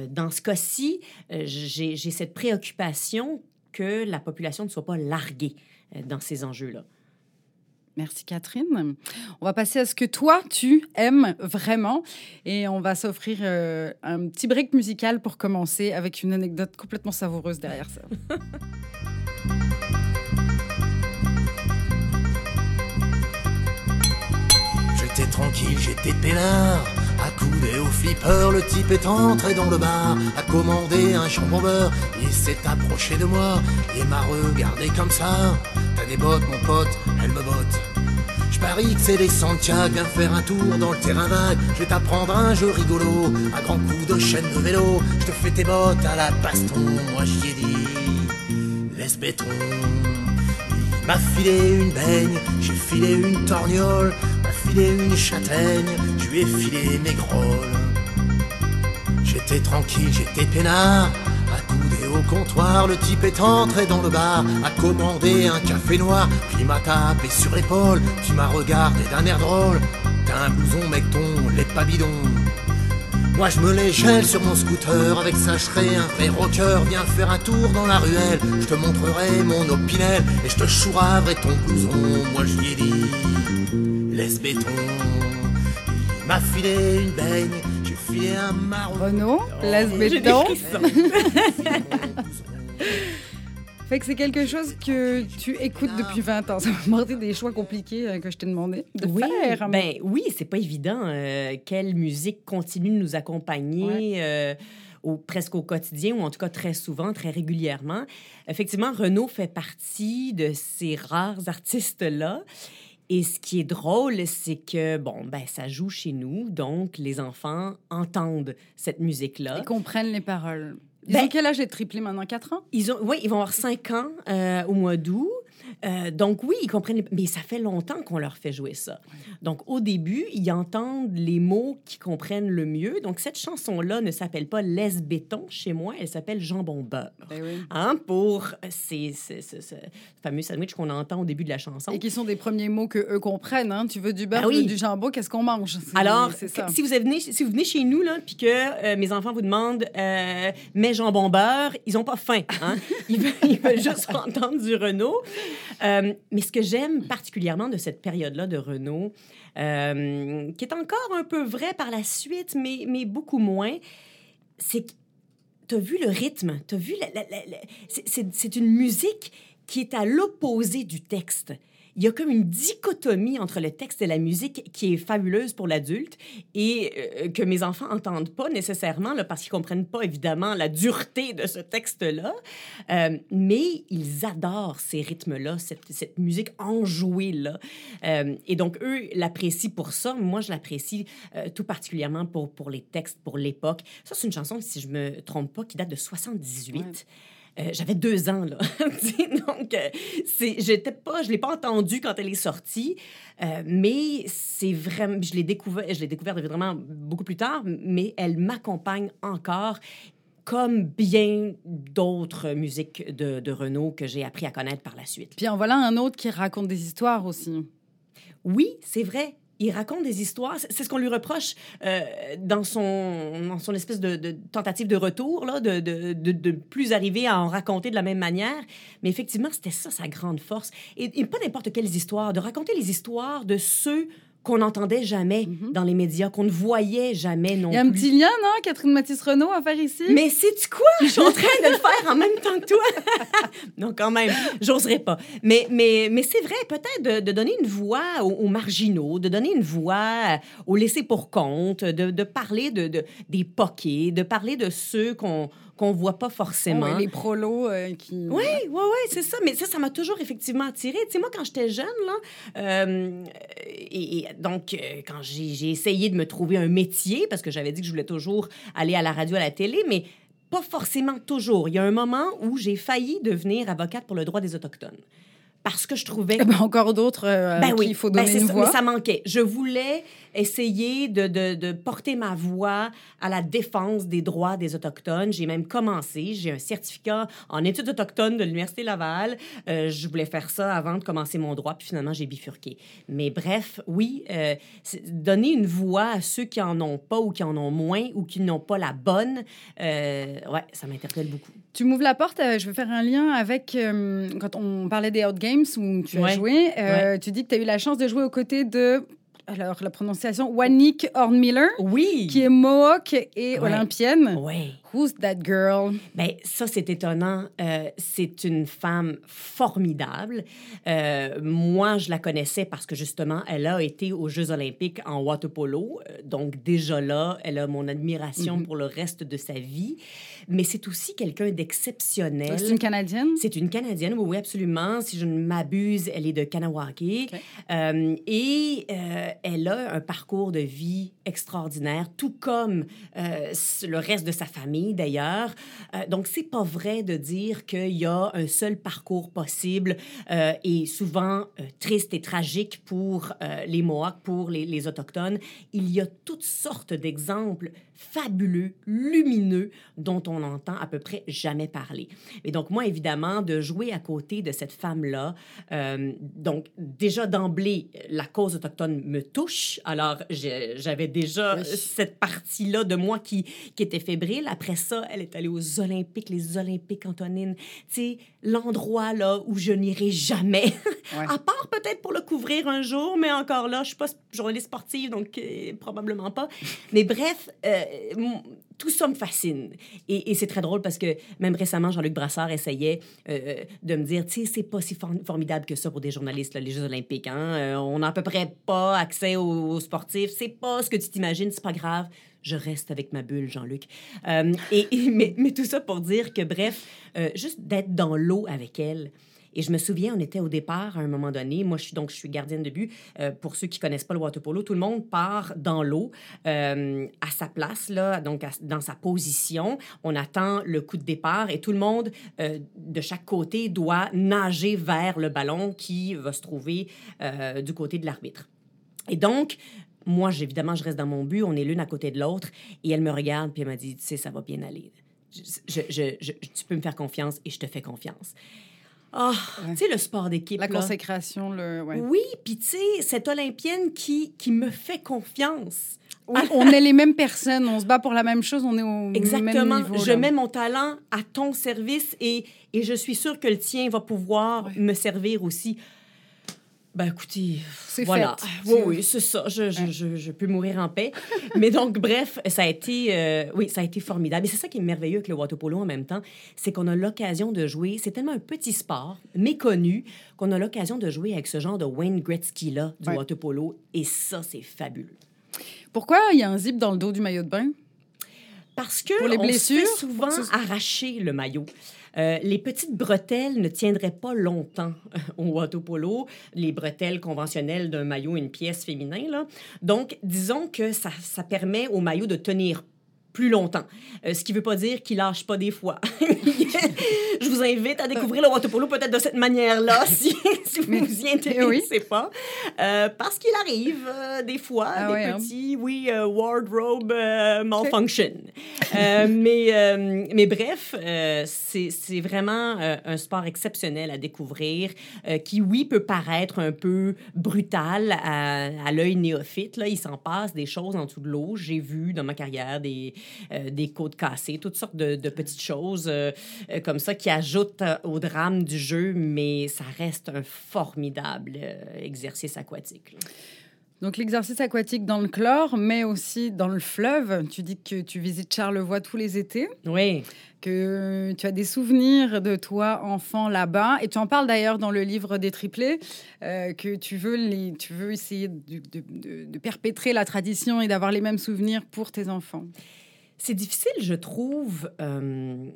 [SPEAKER 2] dans ce cas-ci, j'ai cette préoccupation que la population ne soit pas larguée euh, dans ces enjeux-là.
[SPEAKER 1] Merci Catherine. On va passer à ce que toi, tu aimes vraiment. Et on va s'offrir euh, un petit break musical pour commencer avec une anecdote complètement savoureuse derrière ça.
[SPEAKER 3] J'étais tranquille, j'étais peinard Accoudé au flipper, le type est entré dans le bar, a commandé un jambon il s'est approché de moi, et m'a regardé comme ça. T'as des bottes, mon pote, elle me botte. Je parie que c'est des Santiago, viens faire un tour dans le terrain vague. Je vais t'apprendre un jeu rigolo, à grands coups de chaîne de vélo. Je te fais tes bottes à la baston, moi j'y ai dit, laisse béton. Il m'a filé une baigne, j'ai filé une torgnole, filé une châtaigne, ai filé mes grolles. J'étais tranquille, j'étais peinard, accoudé au comptoir, le type est entré dans le bar, a commandé un café noir, puis m'a tapé sur l'épaule, tu m'as regardé d'un air drôle, t'as un blouson mec ton, les pas. Moi je me les gèle sur mon scooter. Avec sa un vrai rocker. Viens faire un tour dans la ruelle, je te montrerai mon opinel. Et je te chouraverai ton blouson, moi je lui ai dit laisse béton. M'a filé une baigne, j'ai filé un marron.
[SPEAKER 1] Renaud, béton. Fait que c'est quelque chose que tu écoutes depuis 20 ans. Ça m'a demandé des choix compliqués euh, que je t'ai demandé de
[SPEAKER 2] oui,
[SPEAKER 1] faire.
[SPEAKER 2] Ben, oui, c'est pas évident. Euh, quelle musique continue de nous accompagner euh, au, presque au quotidien, ou en tout cas très souvent, très régulièrement. Effectivement, Renaud fait partie de ces rares artistes-là. Et ce qui est drôle, c'est que, bon, ben, ça joue chez nous, donc les enfants entendent cette musique-là.
[SPEAKER 1] Ils comprennent les paroles. Ils ben, ont quel âge est triplé maintenant? 4 ans?
[SPEAKER 2] Ils ont, oui, ils vont avoir 5 ans euh, au mois d'août. Euh, donc oui, ils comprennent, mais ça fait longtemps qu'on leur fait jouer ça. Donc au début, ils entendent les mots qu'ils comprennent le mieux. Donc cette chanson-là ne s'appelle pas Laisse béton chez moi, elle s'appelle Jambon beurre.
[SPEAKER 1] Ben oui.
[SPEAKER 2] hein, pour ces, ce fameux sandwich qu'on entend au début de la chanson.
[SPEAKER 1] Et qui sont des premiers mots que eux comprennent. Hein? Tu veux du beurre, ah du jambon, qu'est-ce qu'on mange?
[SPEAKER 2] Alors, si vous venez, si vous venez chez nous là, puis que euh, mes enfants vous demandent euh, mais jambon beurre, ils ont pas faim. Hein? ils, veulent, ils veulent juste entendre du Renault. Euh, mais ce que j'aime particulièrement de cette période-là de Renault, euh, qui est encore un peu vrai par la suite, mais, mais beaucoup moins, c'est que tu as vu le rythme, tu as vu... c'est une musique qui est à l'opposé du texte. Il y a comme une dichotomie entre le texte et la musique qui est fabuleuse pour l'adulte et euh, que mes enfants entendent pas nécessairement là, parce qu'ils comprennent pas évidemment la dureté de ce texte-là, euh, mais ils adorent ces rythmes-là, cette, cette, musique enjouée là, euh, et donc eux l'apprécient pour ça. Moi, je l'apprécie tout particulièrement pour pour les textes, pour l'époque. Ça, c'est une chanson si je me trompe pas qui date de 78. Euh, j'avais deux ans, là. Donc, euh, j'étais pas, je l'ai pas entendue quand elle est sortie, euh, mais c'est vraiment, je l'ai découvert, je l'ai découvert vraiment beaucoup plus tard, mais elle m'accompagne encore comme bien d'autres musiques de, de Renault que j'ai appris à connaître par la suite.
[SPEAKER 1] Puis en voilà un autre qui raconte des histoires aussi.
[SPEAKER 2] Oui, c'est vrai il raconte des histoires. C'est ce qu'on lui reproche euh, dans, son, dans son espèce de, tentative de retour, là, de, de, de, plus arriver à en raconter de la même manière. Mais effectivement, c'était ça sa grande force. Et, et pas n'importe quelles histoires, de raconter les histoires de ceux qu'on n'entendait jamais mhm. dans les médias, qu'on ne voyait jamais non plus.
[SPEAKER 1] Il y a un petit lien, non, Catherine Mathis Renault à faire ici?
[SPEAKER 2] Mais sais-tu quoi? Je suis en train de le faire en même temps que toi. non, quand même, j'oserais pas. Mais, mais, mais c'est vrai, peut-être de, donner une voix aux, marginaux, de donner une voix aux laissés pour compte, de, de parler de, de, des poquets, de parler de ceux qu'on qu'on voit pas forcément.
[SPEAKER 1] les prolos euh, qui...
[SPEAKER 2] Oui, oui, oui, c'est ça. Mais ça, ça m'a toujours effectivement attiré. Tu sais, moi, quand j'étais jeune, là, euh, et, donc, euh, quand j'ai essayé de me trouver un métier, parce que j'avais dit que je voulais toujours aller à la radio, à la télé, mais pas forcément toujours. Il y a un moment où j'ai failli devenir avocate pour le droit des Autochtones parce que je trouvais...
[SPEAKER 1] Eh ben, encore d'autres ben oui. il faut ben, donner une voix.
[SPEAKER 2] Mais ça manquait. Je voulais essayer de, de, de, porter ma voix à la défense des droits des Autochtones. J'ai même commencé. J'ai un certificat en études autochtones de l'Université Laval. Euh, je voulais faire ça avant de commencer mon droit, puis finalement, j'ai bifurqué. Mais bref, oui, euh, donner une voix à ceux qui en ont pas ou qui en ont moins ou qui n'ont pas la bonne, euh, ouais, ça m'interpelle beaucoup.
[SPEAKER 1] Tu m'ouvres la porte, je vais faire un lien avec quand on parlait des Out Games où tu as joué. Tu dis que tu as eu la chance de jouer aux côtés de alors la prononciation, Wanik Hornmiller,
[SPEAKER 2] oui.
[SPEAKER 1] qui est Mohawk et olympienne.
[SPEAKER 2] Oui.
[SPEAKER 1] Who's that girl?
[SPEAKER 2] Ben, ça, c'est étonnant. Euh, c'est une femme formidable. Euh, moi, je la connaissais parce que, justement, elle a été aux Jeux olympiques en water polo. Euh, donc, déjà là, elle a mon admiration mm-hmm. pour le reste de sa vie. Mais c'est aussi quelqu'un d'exceptionnel.
[SPEAKER 1] C'est une Canadienne?
[SPEAKER 2] C'est une Canadienne, oui, oui, absolument. Si je ne m'abuse, elle est de Kanawaki. et elle a un parcours de vie extraordinaire, tout comme le reste de sa famille d'ailleurs. Euh, donc, c'est pas vrai de dire qu'il y a un seul parcours possible euh, et souvent euh, triste et tragique pour les Mohawks, pour les Autochtones. Il y a toutes sortes d'exemples fabuleux, lumineux, dont on n'entend à peu près jamais parler. Et donc, moi, évidemment, de jouer à côté de cette femme-là, euh, donc déjà d'emblée, la cause autochtone me touche. Alors, j'avais déjà cette partie-là de moi qui, qui était fébrile. Après ça, elle est allée aux Olympiques, les Olympiques Antonines. Tu sais, l'endroit là où je n'irai jamais. à part peut-être pour le couvrir un jour, mais encore là, je suis pas journaliste sportive, donc euh, probablement pas. Mais bref, euh, tout ça me fascine. Et, c'est très drôle parce que même récemment, Jean-Luc Brassard essayait euh, de me dire, tu sais, c'est pas si formidable que ça pour des journalistes, les Jeux olympiques. Hein? Euh, on n'a à peu près pas accès aux, sportifs. C'est pas ce que tu t'imagines, c'est pas grave. Je reste avec ma bulle, Jean-Luc. Euh, et, mais, mais, tout ça pour dire que, bref, juste d'être dans l'eau avec elle, et je me souviens, on était au départ à un moment donné. Moi, je suis donc je suis gardienne de but. Euh, pour ceux qui connaissent pas le water polo, tout le monde part dans l'eau euh, à sa place là, donc dans sa position. On attend le coup de départ et tout le monde euh, de chaque côté doit nager vers le ballon qui va se trouver du côté de l'arbitre. Et donc, moi, évidemment, je reste dans mon but. On est l'une à côté de l'autre. Et elle me regarde, puis elle m'a dit, tu sais, ça va bien aller. tu peux me faire confiance et je te fais confiance. Ah, tu sais, le sport d'équipe.
[SPEAKER 1] La consécration, le.
[SPEAKER 2] Oui, puis tu sais, cette Olympienne qui, qui me fait confiance.
[SPEAKER 1] Oui, on est les mêmes personnes, on se bat pour la même chose, on est au
[SPEAKER 2] Exactement.
[SPEAKER 1] même niveau.
[SPEAKER 2] Je mets mon talent à ton service et, et je suis sûre que le tien va pouvoir me servir aussi. Ben écoutez,
[SPEAKER 1] C'est
[SPEAKER 2] voilà.
[SPEAKER 1] fait.
[SPEAKER 2] Oui,
[SPEAKER 1] C'est-
[SPEAKER 2] oui, c'est ça. Je, je,
[SPEAKER 1] Ouais.
[SPEAKER 2] je, je peux mourir en paix. Mais donc, bref, ça a été, euh, oui, ça a été formidable. Et c'est ça qui est merveilleux avec le water polo en même temps, c'est qu'on a l'occasion de jouer. C'est tellement un petit sport méconnu qu'on a l'occasion de jouer avec ce genre de Wayne Gretzky là du
[SPEAKER 1] Ouais.
[SPEAKER 2] water polo. Et ça, c'est fabuleux.
[SPEAKER 1] Pourquoi il y a un zip dans le dos du maillot de bain?
[SPEAKER 2] Parce que
[SPEAKER 1] Pour les
[SPEAKER 2] on se fait
[SPEAKER 1] blessures,
[SPEAKER 2] souvent arracher le maillot. Euh, les petites bretelles ne tiendraient pas longtemps au water polo, les bretelles conventionnelles d'un maillot, une pièce féminin. Donc, disons que ça permet au maillot de tenir plus longtemps. Euh, ce qui ne veut pas dire qu'il lâche pas des fois. Je vous invite à découvrir le water polo peut-être de cette manière-là, si, si vous
[SPEAKER 1] Mais-
[SPEAKER 2] vous y intéressez pas. Euh, parce qu'il arrive euh, des fois
[SPEAKER 1] Ah
[SPEAKER 2] des
[SPEAKER 1] ouais, hein.
[SPEAKER 2] petits, oui, wardrobe malfunction. Mais, mais bref, c'est vraiment un sport exceptionnel à découvrir qui, oui, peut paraître un peu brutal à, à l'œil néophyte. Là, il s'en passe des choses en dessous de l'eau. J'ai vu dans ma carrière des, euh, des côtes cassées, toutes sortes de, de petites choses euh, euh, comme ça qui ajoutent au drame du jeu, mais ça reste un formidable exercice aquatique. là.
[SPEAKER 1] Donc l'exercice aquatique dans le chlore, mais aussi dans le fleuve. Tu dis que tu visites Charlevoix tous les étés,
[SPEAKER 2] Oui.
[SPEAKER 1] que tu as des souvenirs de toi enfant là-bas, et tu en parles d'ailleurs dans le livre des triplés, euh, que tu veux, les, tu veux essayer de, de- de- de perpétrer la tradition et d'avoir les mêmes souvenirs pour tes enfants.
[SPEAKER 2] C'est difficile, je trouve, euh,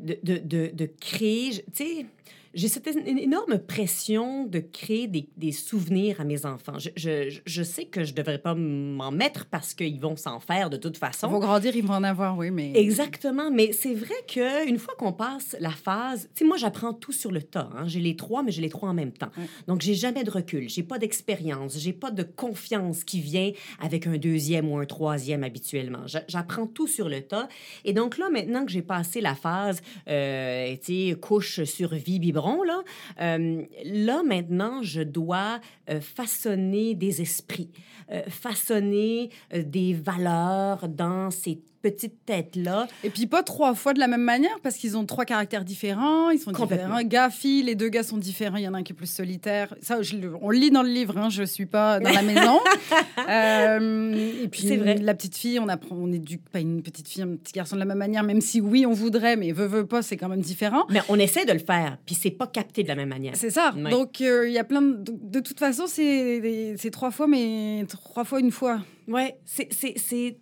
[SPEAKER 2] de, de, de, de créer. Tu sais, j'ai cette énorme pression de créer des, des souvenirs à mes enfants. Je, je, je sais que je ne devrais pas m'en mettre parce qu'ils vont s'en faire de toute
[SPEAKER 1] Ils
[SPEAKER 2] façon.
[SPEAKER 1] vont grandir, ils vont en avoir, oui, mais...
[SPEAKER 2] Exactement, mais c'est vrai que une fois qu'on passe la phase, tu sais, moi j'apprends tout sur le tas. hein. J'ai les trois, mais j'ai les trois en même temps.
[SPEAKER 1] Ouais.
[SPEAKER 2] Donc j'ai jamais de recul, j'ai pas d'expérience, j'ai pas de confiance qui vient avec un deuxième ou un troisième habituellement. J'a- J'apprends tout sur le tas. Et donc là, maintenant que j'ai passé la phase, euh, tu sais, couche, survie, biberon, là, euh, là maintenant je dois euh, façonner des esprits, euh, façonner des valeurs dans ces petites têtes-là.
[SPEAKER 1] Et puis pas trois fois de la même manière, parce qu'ils ont trois caractères différents, ils sont différents. Gars, fille, les deux gars sont différents, il y en a un qui est plus solitaire. Ça, je on le lit dans le livre, hein, je suis pas dans la maison. Euh, et puis
[SPEAKER 2] vrai.
[SPEAKER 1] la petite fille, on apprend, on éduque pas une petite fille, un petit garçon de la même manière, même si oui, on voudrait, mais veut, veut pas, c'est quand même différent.
[SPEAKER 2] Mais on essaie de le faire, puis c'est pas capté de la même manière.
[SPEAKER 1] C'est ça. Donc, euh, il y a plein de... De toute façon, c'est trois fois, mais trois fois une fois.
[SPEAKER 2] Oui, c'est-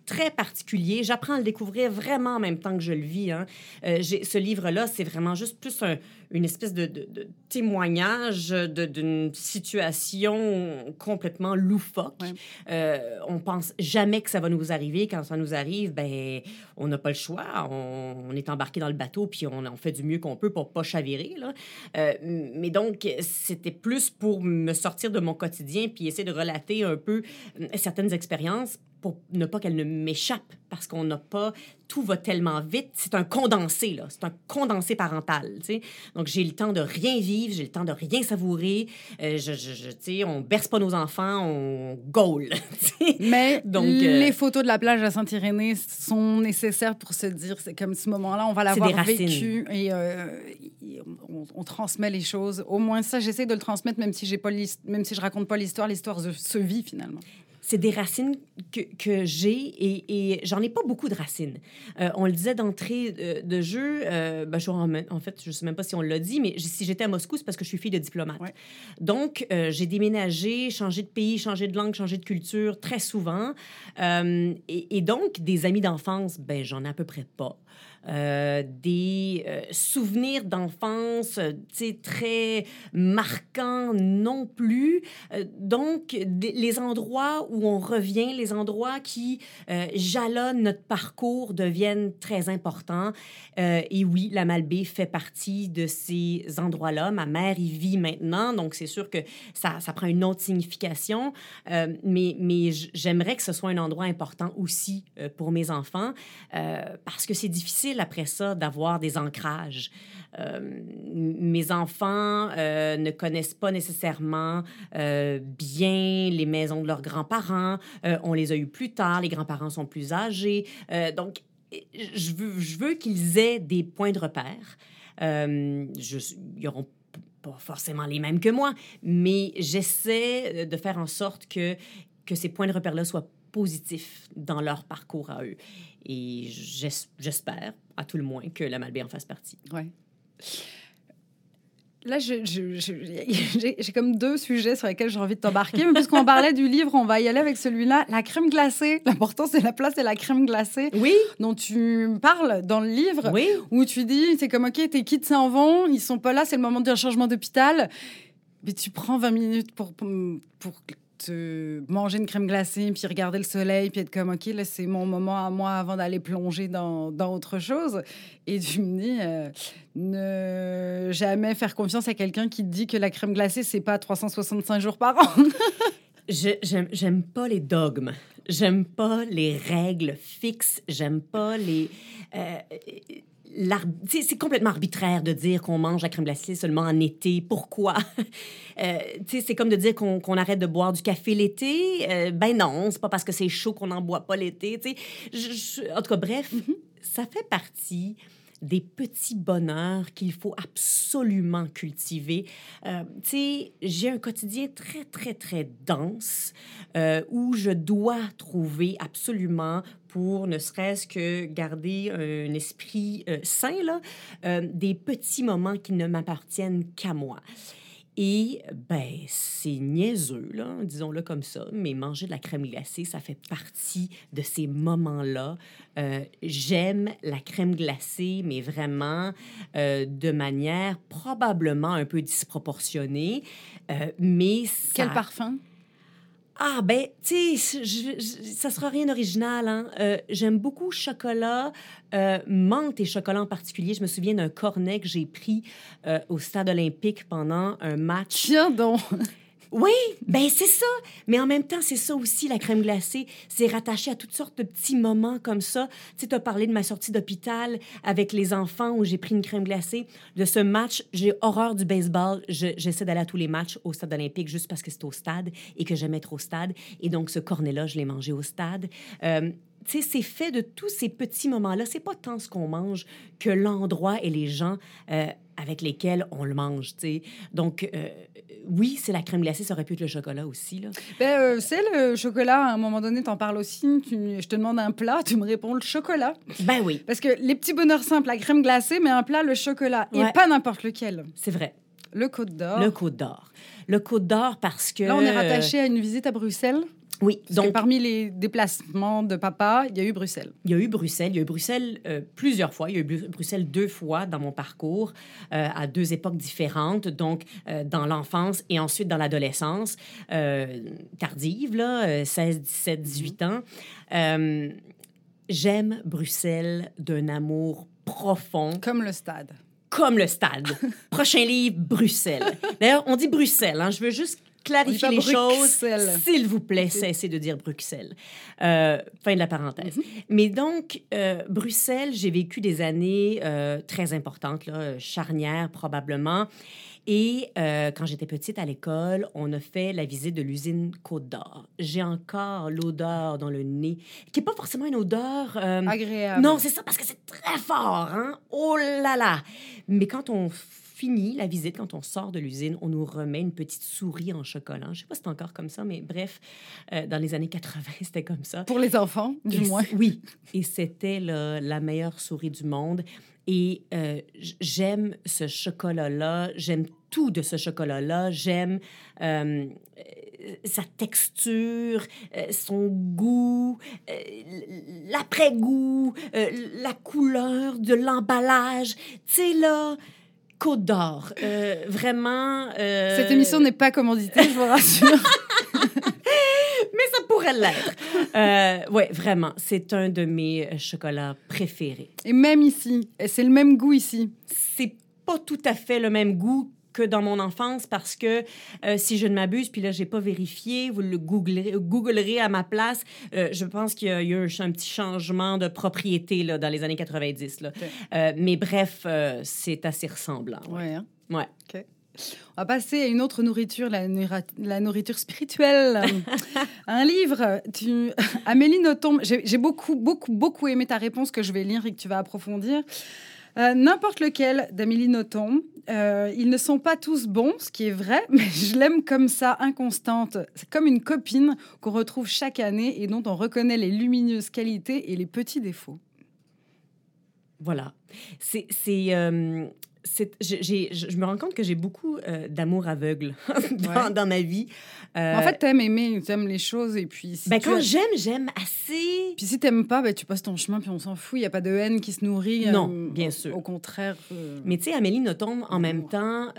[SPEAKER 2] très particulier. J'apprends à le découvrir vraiment en même temps que je le vis. Hein. Euh, ce livre-là, c'est vraiment juste plus un- une espèce de, de- de témoignage d'une situation complètement loufoque.
[SPEAKER 1] Ouais.
[SPEAKER 2] Euh, on pense jamais que ça va nous arriver. Quand ça nous arrive, ben, on n'a pas le choix. On, on est embarqué dans le bateau, puis on, on fait du mieux qu'on peut pour pas chavirer. Là. Euh, mais donc, c'était plus pour me sortir de mon quotidien, puis essayer de relater un peu euh, certaines expériences pour ne pas qu'elles ne m'échappent, parce qu'on n'a pas... Tout va tellement vite. C'est un condensé, là. C'est un condensé parental, tu sais. Donc, j'ai le temps de rien vivre, j'ai le temps de rien savourer. Euh, je, je, je- tu sais, on berce pas nos enfants, on gaule, tu sais.
[SPEAKER 1] Mais
[SPEAKER 2] Donc, euh,
[SPEAKER 1] les photos de la plage à Saint-Irénée sont nécessaires pour se dire, c'est comme ce moment-là, on va l'avoir vécu et, euh, on, on transmet les choses. Au moins ça, j'essaie de le transmettre, même si j'ai pas même si je raconte pas l'histoire, l'histoire se vit finalement.
[SPEAKER 2] C'est des racines que, que j'ai et, et j'en ai pas beaucoup de racines. Euh, on le disait d'entrée de jeu, euh, ben, je, en, en fait, je sais même pas si on l'a dit, mais si j'étais à Moscou, c'est parce que je suis fille de diplomate.
[SPEAKER 1] Ouais.
[SPEAKER 2] Donc, euh, j'ai déménagé, changé de pays, changé de langue, changé de culture très souvent. Euh, et, et donc, des amis d'enfance, ben, j'en ai à peu près pas. Euh, des euh, souvenirs d'enfance, euh, très marquants non plus. Donc, les endroits où on revient, les endroits qui jalonnent notre parcours deviennent très importants. Et oui, la Malbaie fait partie de ces endroits-là. Ma mère y vit maintenant, donc c'est sûr que ça, prend une autre signification. Mais j'aimerais que ce soit un endroit important aussi pour mes enfants, parce que c'est difficile après ça d'avoir des ancrages. Euh, mes enfants euh, ne connaissent pas nécessairement euh, bien les maisons de leurs grands-parents. On les a eus plus tard, les grands-parents sont plus âgés. Donc, je veux, je veux qu'ils aient des points de repère. Je, ils auront pas forcément les mêmes que moi, mais j'essaie de faire en sorte que, que ces points de repère-là soient positifs dans leur parcours à eux. Et j'espère, à tout le moins, que la Malbaie en fasse partie.
[SPEAKER 1] Ouais. Là, j'ai comme deux sujets sur lesquels j'ai envie de t'embarquer. Mais puisqu'on parlait du livre, on va y aller avec celui-là. La crème glacée. L'important, c'est la place de la crème glacée.
[SPEAKER 2] Oui.
[SPEAKER 1] Dont tu parles dans le livre.
[SPEAKER 2] Oui.
[SPEAKER 1] Où tu dis, c'est comme, OK, tes kids s'en vont, ils sont pas là, c'est le moment d'un changement d'hôpital. Mais tu prends 20 minutes pour, pour, pour manger une crème glacée, puis regarder le soleil, puis être comme, OK, là, c'est mon moment à moi avant d'aller plonger dans, dans, autre chose. Et tu me dis, euh, ne jamais faire confiance à quelqu'un qui te dit que la crème glacée, c'est pas 365 jours par an.
[SPEAKER 2] J'aime pas les dogmes. J'aime pas les règles fixes. J'aime pas les. Euh, c'est complètement arbitraire de dire qu'on mange la crème glacée seulement en été. Pourquoi? euh, c'est comme de dire qu'on arrête de boire du café l'été. Euh, ben non, c'est pas parce que c'est chaud qu'on n'en boit pas l'été. En tout cas, bref, mm-hmm. ça fait partie des petits bonheurs qu'il faut absolument cultiver. Euh, tu sais, j'ai un quotidien très, très, très dense euh, où je dois trouver absolument pour ne serait-ce que garder un esprit euh, sain, là, des petits moments qui ne m'appartiennent qu'à moi. Et ben, c'est niaiseux, là, disons-le comme ça, mais manger de la crème glacée, ça fait partie de ces moments-là. Euh, j'aime la crème glacée, mais vraiment euh, de manière probablement un peu disproportionnée. Euh, mais
[SPEAKER 1] Quel parfum?
[SPEAKER 2] Ah, ben, tu sais, ça sera rien d'original. Hein? Euh, j'aime beaucoup chocolat, euh, menthe et chocolat en particulier. Je me souviens d'un cornet que j'ai pris euh, au stade olympique pendant un match.
[SPEAKER 1] Tiens donc!
[SPEAKER 2] Oui, ben c'est ça. Mais en même temps, c'est ça aussi, la crème glacée. C'est rattaché à toutes sortes de petits moments comme ça. Tu sais, tu as parlé de ma sortie d'hôpital avec les enfants où j'ai pris une crème glacée. De ce match, j'ai horreur du baseball. J'essaie d'aller à tous les matchs au stade olympique juste parce que c'est au stade et que j'aime être au stade. Et donc, ce cornet-là, je l'ai mangé au stade. Euh, c'est fait de tous ces petits moments-là. C'est pas tant ce qu'on mange que l'endroit et les gens euh, avec lesquels on le mange. sais. Donc, euh, oui, c'est la crème glacée, ça aurait pu être le chocolat aussi. Là.
[SPEAKER 1] Ben, euh, c'est le chocolat, à un moment donné, tu en parles aussi. je te demande un plat, tu me réponds le chocolat.
[SPEAKER 2] Ben oui.
[SPEAKER 1] Parce que les petits bonheurs simples, la crème glacée, mais un plat, le chocolat. Et pas n'importe lequel.
[SPEAKER 2] C'est vrai.
[SPEAKER 1] Le Côte d'Or.
[SPEAKER 2] Le Côte d'Or. Le Côte d'Or parce que...
[SPEAKER 1] Là, on est rattaché à une visite à Bruxelles.
[SPEAKER 2] Oui.
[SPEAKER 1] donc, parmi les déplacements de papa, il y a eu Bruxelles.
[SPEAKER 2] Il y a eu Bruxelles. Il y a eu Bruxelles euh, plusieurs fois. Il y a eu Bruxelles deux fois dans mon parcours, euh, à deux époques différentes, donc euh, dans l'enfance et ensuite dans l'adolescence tardive, là, 16, 17, 18 ans. J'aime Bruxelles d'un amour profond.
[SPEAKER 1] Comme le stade
[SPEAKER 2] comme le stade. Prochain livre, Bruxelles. D'ailleurs, on dit Bruxelles. Hein. Je veux juste clarifier les choses. S'il vous plaît, cessez de dire Bruxelles. Euh, fin de la parenthèse. Mhm. Mais donc, euh, Bruxelles, j'ai vécu des années euh, très importantes, là, charnières probablement. Et quand j'étais petite à l'école, on a fait la visite de l'usine Côte d'Or. J'ai encore l'odeur dans le nez, qui n'est pas forcément une odeur...
[SPEAKER 1] Agréable.
[SPEAKER 2] Non, c'est ça, parce que c'est très fort. Hein? Oh là là! Mais quand on fini la visite, quand on sort de l'usine, on nous remet une petite souris en chocolat. Je sais pas si c'est encore comme ça, mais bref, euh, dans les années 80, c'était comme ça.
[SPEAKER 1] Pour les enfants, du moins.
[SPEAKER 2] Oui. Et c'était la meilleure souris du monde. Et euh, j'aime ce chocolat-là, j'aime tout de ce chocolat-là, j'aime euh, sa texture, son goût, l'après-goût, la couleur de l'emballage. Tu sais, là, Côte d'Or. Euh, vraiment. Euh,
[SPEAKER 1] Cette émission n'est pas commanditée, je vous rassure.
[SPEAKER 2] Mais ça pourrait l'être. Euh, oui, vraiment. C'est un de mes chocolats préférés.
[SPEAKER 1] Et même ici, c'est le même goût ici.
[SPEAKER 2] C'est pas tout à fait le même goût que dans mon enfance parce que euh, si je ne m'abuse, puis là, j'ai pas vérifié, vous le googlerez, googlerez à ma place, euh, je pense qu'il y a eu un, petit changement de propriété là, dans les années 90. Là. Euh, mais bref, c'est assez ressemblant.
[SPEAKER 1] Ouais. Hein?
[SPEAKER 2] Ouais.
[SPEAKER 1] On va passer à une autre nourriture, la, la nourriture spirituelle. un livre, tu... Amélie Nothomb, j'ai beaucoup, beaucoup, beaucoup aimé ta réponse que je vais lire et que tu vas approfondir. Euh, N'importe lequel d'Amélie Nothomb. Euh, ils ne sont pas tous bons, ce qui est vrai, mais je l'aime comme ça, inconstante. C'est comme une copine qu'on retrouve chaque année et dont on reconnaît les lumineuses qualités et les petits défauts.
[SPEAKER 2] Voilà. C'est. euh, c'est- j'ai- j'ai- je je me rends compte que j'ai beaucoup euh, d'amour aveugle dans,
[SPEAKER 1] Ouais.
[SPEAKER 2] dans ma vie. Euh,
[SPEAKER 1] En fait, t'aimes aimer, t'aimes les choses et puis si
[SPEAKER 2] ben, quand
[SPEAKER 1] as-
[SPEAKER 2] j'aime, j'aime assez.
[SPEAKER 1] puis si t'aimes pas, ben, tu passes ton chemin puis on s'en fout. Il y a pas de haine qui se nourrit.
[SPEAKER 2] Non,
[SPEAKER 1] euh,
[SPEAKER 2] bien
[SPEAKER 1] au-
[SPEAKER 2] sûr.
[SPEAKER 1] Au contraire. euh,
[SPEAKER 2] Mais tu sais, Amélie Nothomb, en même temps,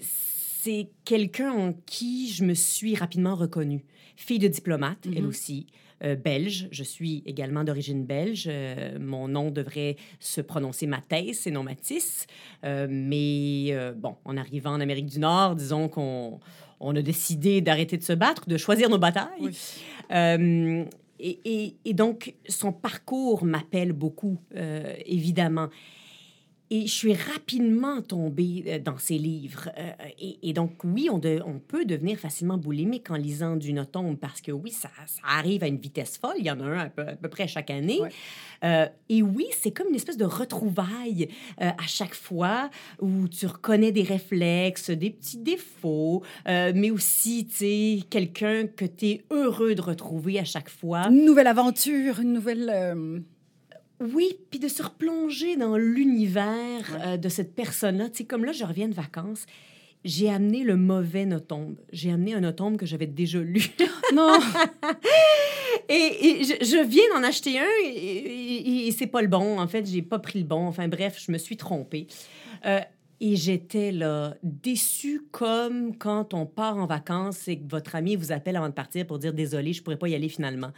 [SPEAKER 2] c'est quelqu'un en qui je me suis rapidement reconnue. Fille de diplomate, elle
[SPEAKER 1] Mhm.
[SPEAKER 2] aussi. Euh, belge, je suis également d'origine belge. Euh, mon nom devrait se prononcer Mathès et non Matisse. Euh, mais bon, en arrivant en Amérique du Nord, disons qu'on on a décidé d'arrêter de se battre, de choisir nos batailles.
[SPEAKER 1] oui.
[SPEAKER 2] Et, et- et donc, son parcours m'appelle beaucoup, évidemment. Et je suis rapidement tombée euh, dans ses livres. Euh, et, et donc, oui, on, de- on peut devenir facilement boulimique en lisant du Nothomb parce que oui, ça, ça arrive à une vitesse folle. Il y en a un à peu, à peu près chaque année.
[SPEAKER 1] Ouais.
[SPEAKER 2] Euh, et oui, c'est comme une espèce de retrouvaille euh, à chaque fois où tu reconnais des réflexes, des petits défauts, euh, mais aussi, tu sais, quelqu'un que tu es heureux de retrouver à chaque fois.
[SPEAKER 1] Une nouvelle aventure, une nouvelle.
[SPEAKER 2] Oui, puis de se replonger dans l'univers euh, de cette personne-là. Tu sais, comme là, je reviens de vacances. J'ai amené le mauvais Notombe. J'ai amené un Notombe que j'avais déjà lu.
[SPEAKER 1] Non,
[SPEAKER 2] Et, et je, je viens d'en acheter un et, et- et c'est pas le bon. En fait, j'ai pas pris le bon. Enfin bref, je me suis trompée. Euh, et j'étais là, déçue comme quand on part en vacances et que votre ami vous appelle avant de partir pour dire désolé, je pourrais pas y aller finalement.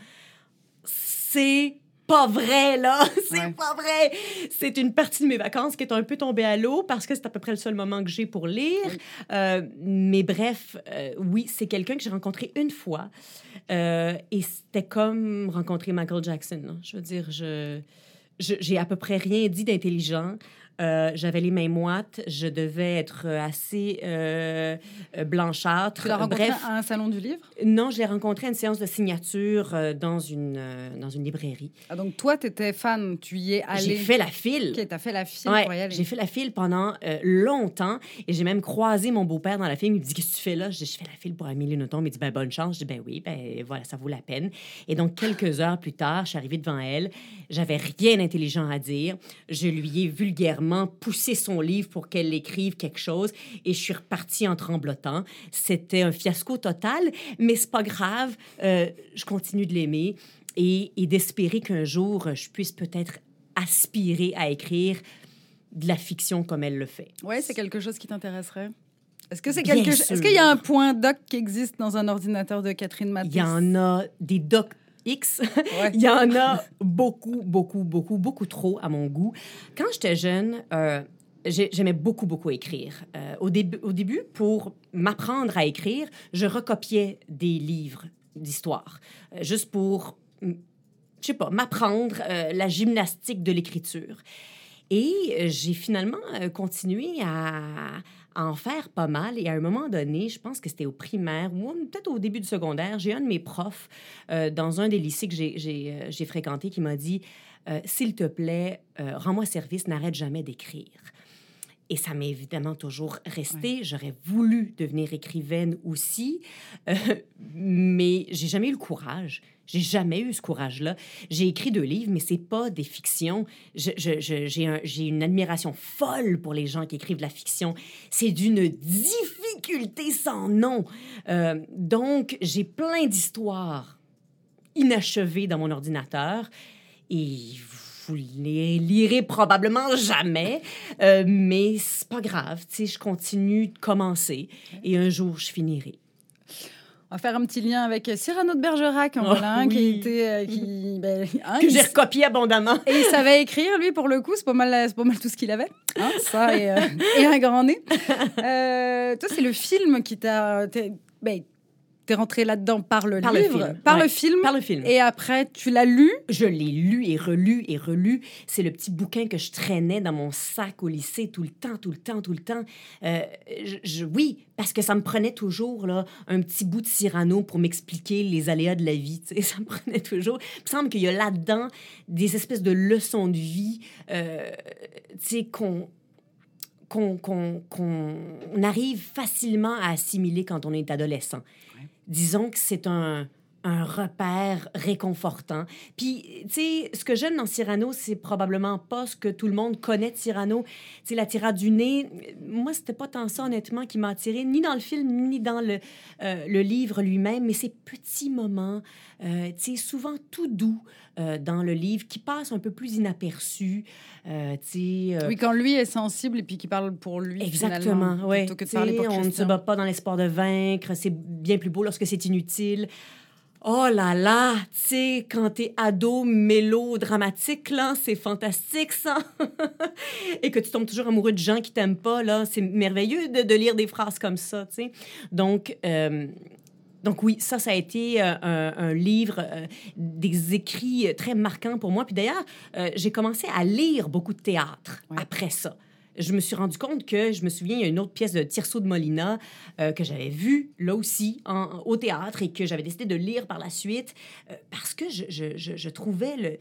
[SPEAKER 2] C'est pas vrai, là! C'est
[SPEAKER 1] Ouais.
[SPEAKER 2] pas vrai! C'est une partie de mes vacances qui est un peu tombée à l'eau parce que c'est à peu près le seul moment que j'ai pour lire.
[SPEAKER 1] Oui.
[SPEAKER 2] Euh, mais bref, euh, oui, c'est quelqu'un que j'ai rencontré une fois. Euh, et c'était comme rencontrer Michael Jackson. là. Je veux dire, je, je- j'ai à peu près rien dit d'intelligent. Euh, J'avais les mains moites. Je devais être assez euh, euh, blanchâtre.
[SPEAKER 1] tu l'as rencontré
[SPEAKER 2] Bref,
[SPEAKER 1] à un salon du livre?
[SPEAKER 2] non, je l'ai rencontré à une séance de signature euh, dans, une, euh, dans une librairie.
[SPEAKER 1] Ah, donc toi, t'étais fan, tu y es allé.
[SPEAKER 2] J'ai fait la file.
[SPEAKER 1] Ok, t'as fait la file
[SPEAKER 2] Ouais,
[SPEAKER 1] pour y aller.
[SPEAKER 2] j'ai fait la file pendant euh, longtemps et j'ai même croisé mon beau-père dans la file. Il me dit Qu'est-ce que tu fais là? Je dis Je fais la file pour Amélie Nothomb. Il dit ben, Bonne chance. Je dis Ben oui, ben voilà, ça vaut la peine. Et donc, quelques heures plus tard, je suis arrivée devant elle. J'avais rien d'intelligent à dire. Je lui ai vulgairement poussé son livre pour qu'elle écrive quelque chose et je suis repartie en tremblotant. C'était un fiasco total, mais c'est pas grave. Euh, je continue de l'aimer et, et d'espérer qu'un jour, je puisse peut-être aspirer à écrire de la fiction comme elle le fait.
[SPEAKER 1] Ouais, c'est quelque chose qui t'intéresserait? Est-ce que c'est quelque. Est-ce qu'il y a un point doc qui existe dans un ordinateur de Catherine Mathis
[SPEAKER 2] Il y en a des docs X.
[SPEAKER 1] Ouais.
[SPEAKER 2] Il y en a beaucoup, beaucoup, beaucoup, beaucoup trop à mon goût. Quand j'étais jeune, euh, j'ai- j'aimais beaucoup, beaucoup écrire. Euh, au, début, au début, pour m'apprendre à écrire, je recopiais des livres d'histoire, euh, juste pour, je sais pas, m'apprendre euh, la gymnastique de l'écriture. Et j'ai finalement continué à, en faire pas mal. Et à un moment donné, je pense que c'était au primaire ou peut-être au début du secondaire, j'ai un de mes profs euh, dans un des lycées que j'ai- euh, fréquenté qui m'a dit euh, S'il te plaît, rends-moi service, n'arrête jamais d'écrire. Et ça m'est évidemment toujours resté. J'aurais voulu devenir écrivaine aussi, euh, mais j'ai jamais eu le courage. J'ai jamais eu ce courage-là. J'ai écrit deux livres, mais c'est pas des fictions. J'ai un- j'ai une admiration folle pour les gens qui écrivent de la fiction. C'est d'une difficulté sans nom. Euh, donc, j'ai plein d'histoires inachevées dans mon ordinateur et vous les lirez probablement jamais, euh, mais c'est pas grave. Tu sais, je continue de commencer et un jour, je finirai.
[SPEAKER 1] On va faire un petit lien avec Cyrano de Bergerac, hein,
[SPEAKER 2] Oh,
[SPEAKER 1] voilà, hein, qui était, euh, qui, ben, hein,
[SPEAKER 2] Que j'ai recopié abondamment.
[SPEAKER 1] Et il savait écrire, lui, pour le coup. C'est pas mal, c'est pas mal tout ce qu'il avait. Hein, ça et, euh, et un grand nez. Euh, toi, c'est le film qui t'a... Ben, t'es rentré là-dedans par le
[SPEAKER 2] Par le
[SPEAKER 1] livre,
[SPEAKER 2] film,
[SPEAKER 1] par
[SPEAKER 2] ouais.
[SPEAKER 1] le film.
[SPEAKER 2] Par le film.
[SPEAKER 1] Et après, tu l'as lu?
[SPEAKER 2] Je l'ai lu et relu et relu. C'est le petit bouquin que je traînais dans mon sac au lycée tout le temps, tout le temps, tout le temps. Euh, je, je- oui, parce que ça me prenait toujours là, un petit bout de Cyrano pour m'expliquer les aléas de la vie. tu sais. Ça me prenait toujours. Il me semble qu'il y a là-dedans des espèces de leçons de vie euh, tu sais, qu'on qu'on qu'on arrive facilement à assimiler quand on est adolescent. Disons que c'est un, un repère réconfortant. Puis, tu sais, ce que j'aime dans Cyrano, c'est probablement pas ce que tout le monde connaît de Cyrano. Tu sais, la tirade du nez, moi, c'était pas tant ça, honnêtement, qui m'a attiré, ni dans le film, ni dans le, euh, le livre lui-même, mais ces petits moments, euh, tu sais, souvent tout doux euh, dans le livre, qui passent un peu plus inaperçus. Euh, tu sais,
[SPEAKER 1] Oui, quand lui est sensible et puis qu'il parle pour lui.
[SPEAKER 2] Exactement, oui.
[SPEAKER 1] Plutôt que de parler pour
[SPEAKER 2] On ne se bat pas dans l'espoir de vaincre, c'est bien plus beau lorsque c'est inutile. Oh là là, tu sais, quand t'es ado mélodramatique, là, c'est fantastique, ça. Et que tu tombes toujours amoureux de gens qui t'aiment pas, là, c'est merveilleux de, de lire des phrases comme ça, tu sais. Donc, euh, donc oui, ça, ça a été euh, un, un livre, euh, des écrits très marquants pour moi. Puis d'ailleurs, j'ai commencé à lire beaucoup de théâtre
[SPEAKER 1] Ouais.
[SPEAKER 2] après ça. Je me suis rendu compte que, je me souviens, il y a une autre pièce de Tirso de Molina euh, que j'avais vue là aussi au théâtre et que j'avais décidé de lire par la suite euh, parce que je, je- je- trouvais le,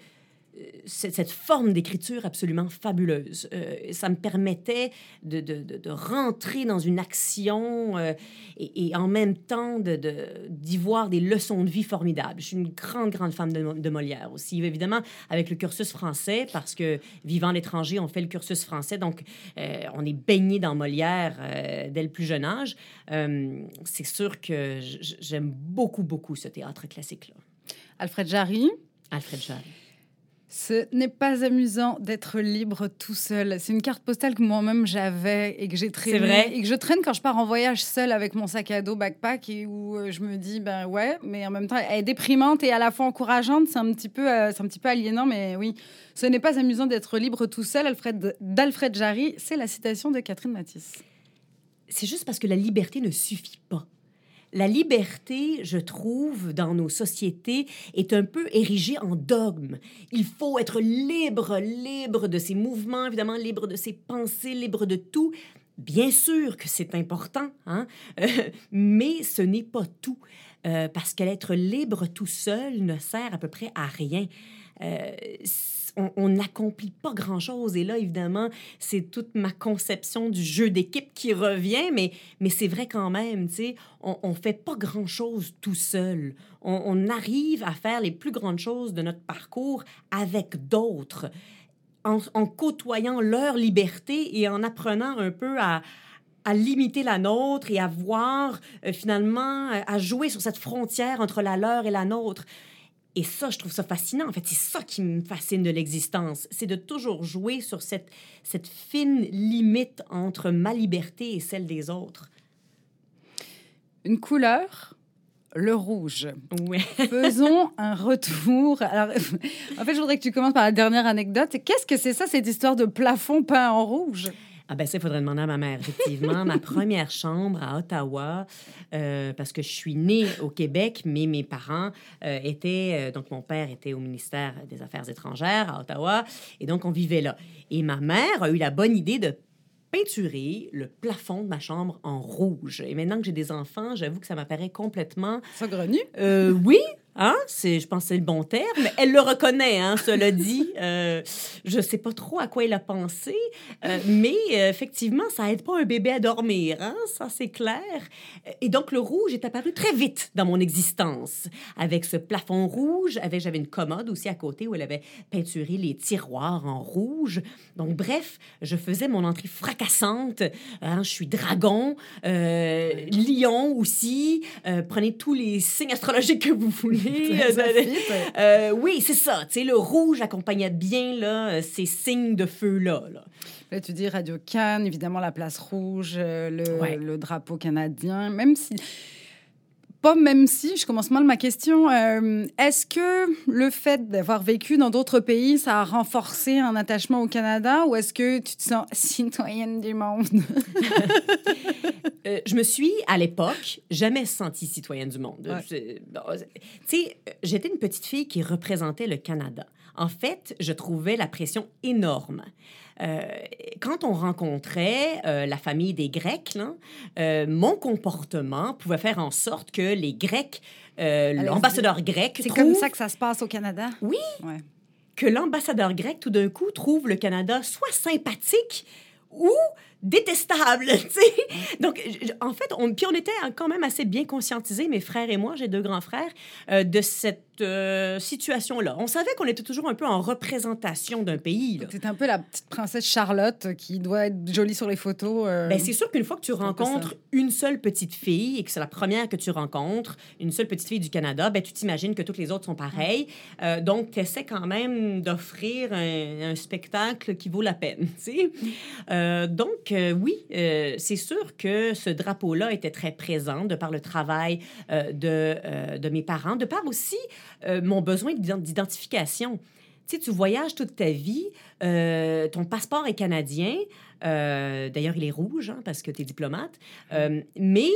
[SPEAKER 2] cette, cette forme d'écriture absolument fabuleuse. Euh, ça me permettait de, de- de- rentrer dans une action euh, et, et en même temps de- de- d'y voir des leçons de vie formidables. Je suis une grande, grande femme de, Molière aussi, évidemment, avec le cursus français, parce que vivant à l'étranger, on fait le cursus français, donc euh, on est baigné dans Molière dès le plus jeune âge. C'est sûr que j'aime beaucoup, beaucoup ce théâtre classique-là.
[SPEAKER 1] Alfred Jarry.
[SPEAKER 2] Alfred Jarry.
[SPEAKER 1] Ce n'est pas amusant d'être libre tout seul. C'est une carte postale que moi-même j'avais et que j'ai traînée.
[SPEAKER 2] vrai?
[SPEAKER 1] Et que je traîne quand je pars en voyage seule avec mon sac à dos backpack et où euh, je me dis, ben ouais, mais en même temps, elle est déprimante et à la fois encourageante. C'est un, petit peu, euh, c'est un petit peu aliénant, mais oui. Ce n'est pas amusant d'être libre tout seul, Alfred, d'Alfred Jarry. C'est la citation de Catherine Matisse.
[SPEAKER 2] c'est juste parce que la liberté ne suffit pas. La liberté, je trouve, dans nos sociétés, est un peu érigée en dogme. Il faut être libre, libre de ses mouvements, évidemment, libre de ses pensées, libre de tout. Bien sûr que c'est important, hein? Mais ce n'est pas tout. Euh, parce qu'être libre tout seul ne sert à peu près à rien. Euh, on- n'accomplit pas grand-chose. Et là, évidemment, c'est toute ma conception du jeu d'équipe qui revient, mais, mais c'est vrai quand même, tu sais, on ne fait pas grand-chose tout seul. On, on arrive à faire les plus grandes choses de notre parcours avec d'autres, en, en côtoyant leur liberté et en apprenant un peu à à limiter la nôtre et à voir euh, finalement, euh, à jouer sur cette frontière entre la leur et la nôtre. Et ça, je trouve ça fascinant. En fait, c'est ça qui me fascine de l'existence. C'est de toujours jouer sur cette, cette fine limite entre ma liberté et celle des autres.
[SPEAKER 1] Une couleur, le rouge.
[SPEAKER 2] Ouais.
[SPEAKER 1] Faisons un retour. Alors, en fait, je voudrais que tu commences par la dernière anecdote. Qu'est-ce que c'est ça, cette histoire de plafond peint en rouge?
[SPEAKER 2] Ah ben ça, il faudrait demander à ma mère, effectivement. ma première chambre à Ottawa, euh, parce que je suis née au Québec, mais mes parents euh, étaient... euh, donc, mon père était au ministère des Affaires étrangères à Ottawa, et donc on vivait là. Et ma mère a eu la bonne idée de peinturer le plafond de ma chambre en rouge. Et maintenant que j'ai des enfants, j'avoue que ça m'apparaît complètement
[SPEAKER 1] Saugrenu
[SPEAKER 2] euh, oui, hein, c'est, je pense que c'est le bon terme. Elle le reconnaît, hein, cela dit. Euh, je sais pas trop à quoi elle a pensé, euh, mais euh, effectivement, ça aide pas un bébé à dormir, hein, ça c'est clair. Et donc le rouge est apparu très vite dans mon existence, avec ce plafond rouge. Avec, j'avais une commode aussi à côté où elle avait peinturé les tiroirs en rouge. Donc bref, je faisais mon entrée fracassante. Hein, je suis dragon, lion aussi. Prenez tous les signes astrologiques que vous voulez. Euh, oui, c'est ça. Tu sais, le rouge accompagnait bien là, euh, ces signes de feu-là. là.
[SPEAKER 1] Là, tu dis Radio Cannes, évidemment la place rouge, euh, le,
[SPEAKER 2] Ouais.
[SPEAKER 1] le drapeau canadien, même si pas même si, je commence mal ma question, euh, est-ce que le fait d'avoir vécu dans d'autres pays, ça a renforcé un attachement au Canada ou est-ce que tu te sens citoyenne du monde?
[SPEAKER 2] Euh, je me suis, à l'époque, jamais sentie citoyenne du monde.
[SPEAKER 1] Ouais.
[SPEAKER 2] Tu sais, j'étais une petite fille qui représentait le Canada. En fait, je trouvais la pression énorme. Euh, quand on rencontrait euh, la famille des Grecs, là, euh, mon comportement pouvait faire en sorte que les Grecs, l'ambassadeur grec,
[SPEAKER 1] C'est
[SPEAKER 2] trouve
[SPEAKER 1] comme ça que ça se passe au Canada?
[SPEAKER 2] Oui.
[SPEAKER 1] Ouais.
[SPEAKER 2] que l'ambassadeur grec, tout d'un coup, trouve le Canada soit sympathique ou détestable, tu sais. Donc, en fait, on, puis on était quand même assez bien conscientisés, mes frères et moi, j'ai deux grands frères, euh, de cette euh, situation-là. On savait qu'on était toujours un peu en représentation d'un pays.
[SPEAKER 1] C'est un peu la petite princesse Charlotte qui doit être jolie sur les photos. euh.
[SPEAKER 2] Ben, c'est sûr qu'une fois que tu rencontres une seule petite fille et que c'est la première que tu rencontres, une seule petite fille du Canada, ben, tu t'imagines que toutes les autres sont pareilles. Euh, donc, tu essaies quand même d'offrir un, un spectacle qui vaut la peine. tu sais. Donc, oui, euh, c'est sûr que ce drapeau-là était très présent de par le travail euh, de, euh, de mes parents, de par aussi mon besoin d'ident- d'identification. Tu tu voyages toute ta vie, ton passeport est canadien, d'ailleurs, il est rouge hein, parce que tu es diplomate, mais,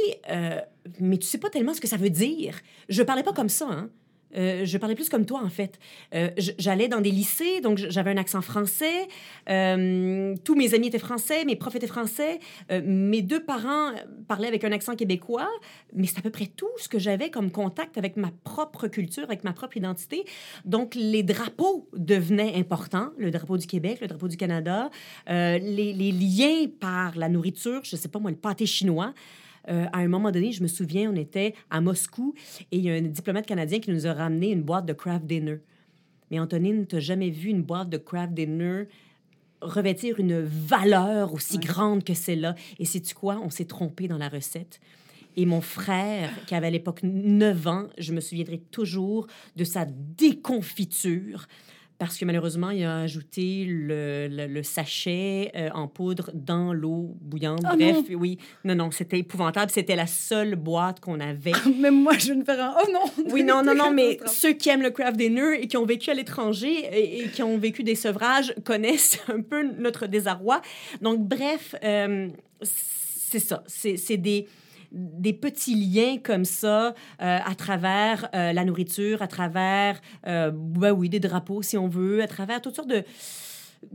[SPEAKER 2] mais tu sais pas tellement ce que ça veut dire. Je parlais pas comme ça, hein. Euh, je parlais plus comme toi, en fait. Euh, J'allais dans des lycées, donc j'avais un accent français. Euh, tous mes amis étaient français, mes profs étaient français. Mes deux parents parlaient avec un accent québécois, mais c'est à peu près tout ce que j'avais comme contact avec ma propre culture, avec ma propre identité. Donc, les drapeaux devenaient importants, le drapeau du Québec, le drapeau du Canada, les, liens par la nourriture, je sais pas moi, le pâté chinois. Euh, à un moment donné, je me souviens, on était à Moscou et il y a un diplomate canadien qui nous a ramené une boîte de craft dinner. Mais Antonine, tu jamais vu une boîte de craft dinner revêtir une valeur aussi
[SPEAKER 1] Ouais.
[SPEAKER 2] grande que celle-là? Et sais-tu quoi? On s'est trompé dans la recette. Et mon frère, qui avait à l'époque 9 ans, je me souviendrai toujours de sa déconfiture parce que malheureusement, il a ajouté le, le- le sachet euh, en poudre dans l'eau bouillante.
[SPEAKER 1] Oh
[SPEAKER 2] Bref,
[SPEAKER 1] non!
[SPEAKER 2] oui. Non, non, c'était épouvantable. C'était la seule boîte qu'on avait.
[SPEAKER 1] Même moi, je me faire un. Oh non!
[SPEAKER 2] Oui, non, non, non, mais ceux qui aiment le craft dinner et qui ont vécu à l'étranger et, et qui ont vécu des sevrages connaissent un peu notre désarroi. Donc, bref, euh, c'est ça. C'est des des petits liens comme ça euh, à travers euh, la nourriture, à travers, euh, ben oui, des drapeaux si on veut, à travers toutes sortes de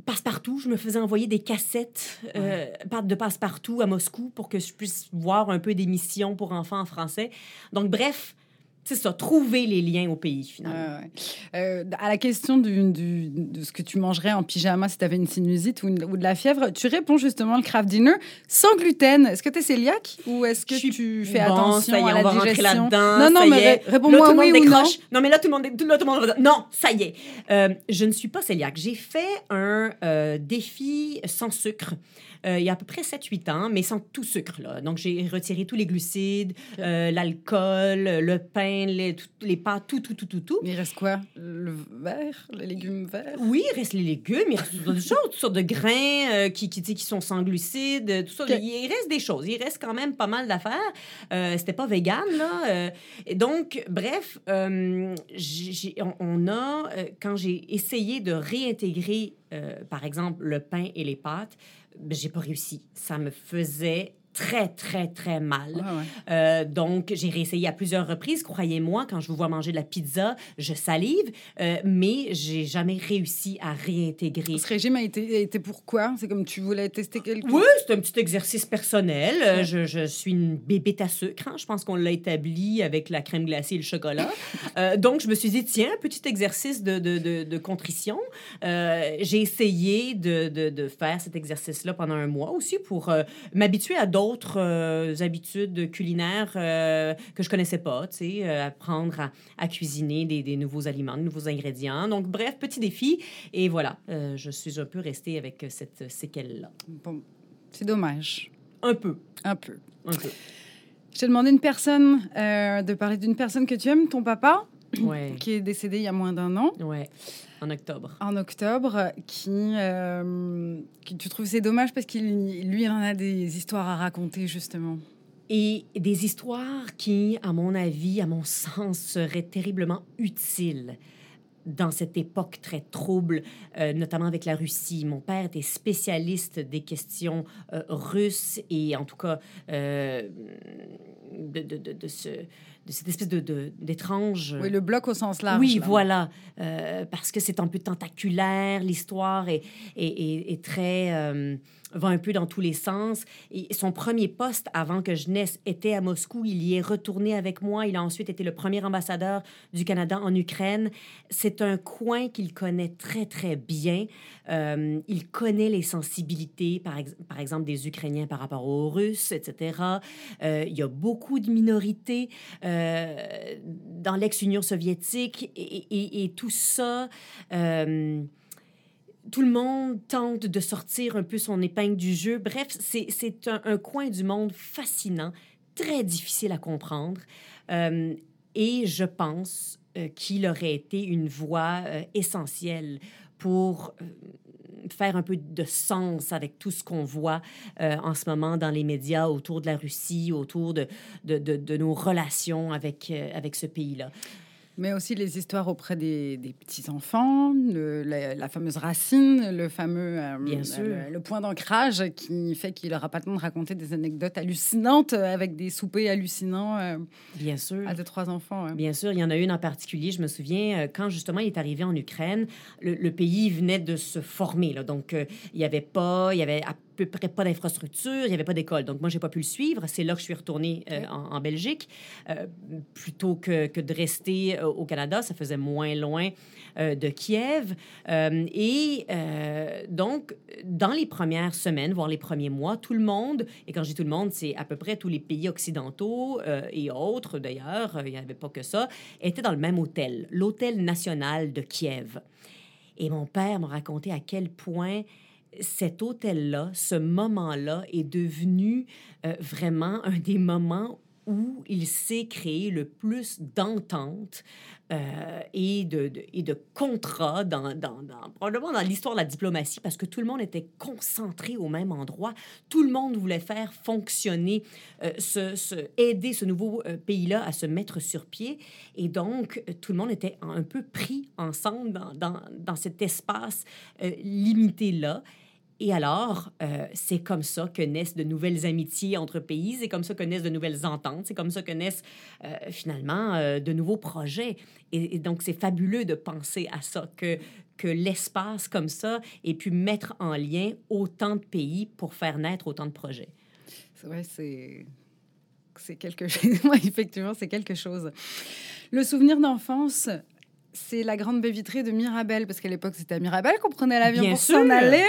[SPEAKER 2] passe-partout. Je me faisais envoyer des cassettes euh, de passe-partout à Moscou pour que je puisse voir un peu d'émissions pour enfants en français. Donc, bref, c'est ça, trouver les liens au pays, finalement.
[SPEAKER 1] Ouais. Euh, à la question du, du- de ce que tu mangerais en pyjama si tu avais une sinusite ou, une- ou de la fièvre, tu réponds justement le craft dinner sans gluten. Est-ce que tu es cœliaque ou est-ce que tu fais
[SPEAKER 2] Bon,
[SPEAKER 1] attention
[SPEAKER 2] ça y est,
[SPEAKER 1] à la
[SPEAKER 2] on va
[SPEAKER 1] digestion? Non, non,
[SPEAKER 2] ça
[SPEAKER 1] mais ré- réponds-moi oui ou non.
[SPEAKER 2] Non, mais là, tout le monde, tout- là, tout le monde Non, ça y est. Euh, je ne suis pas cœliaque. J'ai fait un euh, défi sans sucre. Euh, il y a à peu près 7-8 ans, mais sans tout sucre. Là. Donc, j'ai retiré tous les glucides, euh, l'alcool, le pain, les, tout- les pâtes, tout, tout, tout, tout, tout.
[SPEAKER 1] Il reste quoi? Le vert Les légumes verts?
[SPEAKER 2] Oui, il reste les légumes, il reste toutes choses, toutes sortes de grains euh, qui, qui, qui sont sans glucides, euh, tout ça. Il reste des choses. Il reste quand même pas mal d'affaires. C'était pas vegan, là. et donc, bref, on, on a, quand j'ai essayé de réintégrer, par exemple, le pain et les pâtes, j'ai pas réussi. Ça me faisait très, très, très mal.
[SPEAKER 1] Ouais, ouais.
[SPEAKER 2] Euh, donc, j'ai réessayé à plusieurs reprises. Croyez-moi, quand je vous vois manger de la pizza, je salive, euh, mais j'ai jamais réussi à réintégrer.
[SPEAKER 1] Ce régime a été, a été pourquoi C'est comme tu voulais tester quelque
[SPEAKER 2] Oui, c'est un petit exercice personnel.
[SPEAKER 1] Ouais.
[SPEAKER 2] je, je suis une bébête à sucre. hein. Je pense qu'on l'a établi avec la crème glacée et le chocolat. Euh, donc, je me suis dit, tiens, petit exercice de, de, de, de contrition. Euh, j'ai essayé de, de, de faire cet exercice-là pendant un mois aussi pour m'habituer à d'autres euh, habitudes culinaires euh, que je connaissais pas, tu sais, euh, apprendre à, à cuisiner des, des nouveaux aliments, de nouveaux ingrédients. Donc, bref, petit défi. Et voilà, je suis un peu restée avec cette séquelle-là.
[SPEAKER 1] Bon, c'est dommage.
[SPEAKER 2] Un peu,
[SPEAKER 1] Un peu.
[SPEAKER 2] un peu.
[SPEAKER 1] Je t'ai demandé une personne, de parler d'une personne que tu aimes, ton papa,
[SPEAKER 2] Ouais,
[SPEAKER 1] qui est décédé il y a moins d'un an.
[SPEAKER 2] ouais, en octobre.
[SPEAKER 1] en octobre qui, euh, qui tu trouves c'est dommage parce qu'il lui il en a des histoires à raconter justement.
[SPEAKER 2] et des histoires qui, à mon avis, à mon sens, seraient terriblement utiles dans cette époque très trouble, euh, notamment avec la Russie. Mon père était spécialiste des questions euh, russes et en tout cas euh, de, de, de, de, ce, de cette espèce de, d'étrange...
[SPEAKER 1] Oui, le bloc au sens large.
[SPEAKER 2] Oui, voilà. parce que c'est un peu tentaculaire, l'histoire est, est, est, est très va un peu dans tous les sens. Son premier poste avant que je naisse était à Moscou. Il y est retourné avec moi. Il a ensuite été le premier ambassadeur du Canada en Ukraine. C'est un coin qu'il connaît très, très bien. Euh, il connaît les sensibilités, par, ex par, exemple, des Ukrainiens par rapport aux Russes, etc. Euh, il y a beaucoup de minorités euh, dans l'ex-Union soviétique et, tout ça tout le monde tente de sortir un peu son épingle du jeu. Bref, c'est un, un, coin du monde fascinant, très difficile à comprendre. Euh, et je pense euh, qu'il aurait été une voie euh, essentielle pour faire un peu de sens avec tout ce qu'on voit en ce moment dans les médias autour de la Russie, autour de, de, de, nos relations avec, avec ce pays-là.
[SPEAKER 1] Mais aussi les histoires auprès des, des petits-enfants, la, la, fameuse racine, le fameux euh, le, le, point d'ancrage qui fait qu'il n'aura pas le temps de raconter des anecdotes hallucinantes avec des soupers hallucinants euh,
[SPEAKER 2] Bien sûr.
[SPEAKER 1] à deux, trois enfants.
[SPEAKER 2] Bien sûr, il y en a une en particulier, je me souviens, euh, quand justement il est arrivé en Ukraine, le, le pays venait de se former. Là, donc, il n'y avait pas, il y avait à peu près pas d'infrastructure, il n'y avait pas d'école. Donc, moi, j'ai pas pu le suivre. C'est là que je suis retournée euh, en, en, Belgique. Euh, plutôt que, que, de rester euh, au Canada, ça faisait moins loin de Kiev. Et donc, dans les premières semaines, voire les premiers mois, tout le monde, et quand je dis tout le monde, c'est à peu près tous les pays occidentaux et autres d'ailleurs, il n'y avait pas que ça, étaient dans le même hôtel, l'Hôtel national de Kiev. Et mon père m'a raconté à quel point cet hôtel-là, ce moment-là est devenu euh, vraiment un des moments où il s'est créé le plus d'entente euh, et, de, de, de contrats dans, dans, dans, probablement dans l'histoire de la diplomatie parce que tout le monde était concentré au même endroit. Tout le monde voulait faire fonctionner, euh, ce, aider ce nouveau euh, pays-là à se mettre sur pied. Et donc, tout le monde était un peu pris ensemble dans, dans, cet espace limité-là. Et alors, euh, c'est comme ça que naissent de nouvelles amitiés entre pays, c'est comme ça que naissent de nouvelles ententes, c'est comme ça que naissent euh, finalement euh, de nouveaux projets. Et, donc, c'est fabuleux de penser à ça, que, l'espace comme ça ait pu mettre en lien autant de pays pour faire naître autant de projets.
[SPEAKER 1] Ouais, c'est c'est quelque chose. Effectivement, c'est quelque chose. Le souvenir d'enfance, c'est la grande baie vitrée de Mirabel, parce qu'à l'époque, c'était à Mirabel qu'on prenait l'avion pour s'en aller.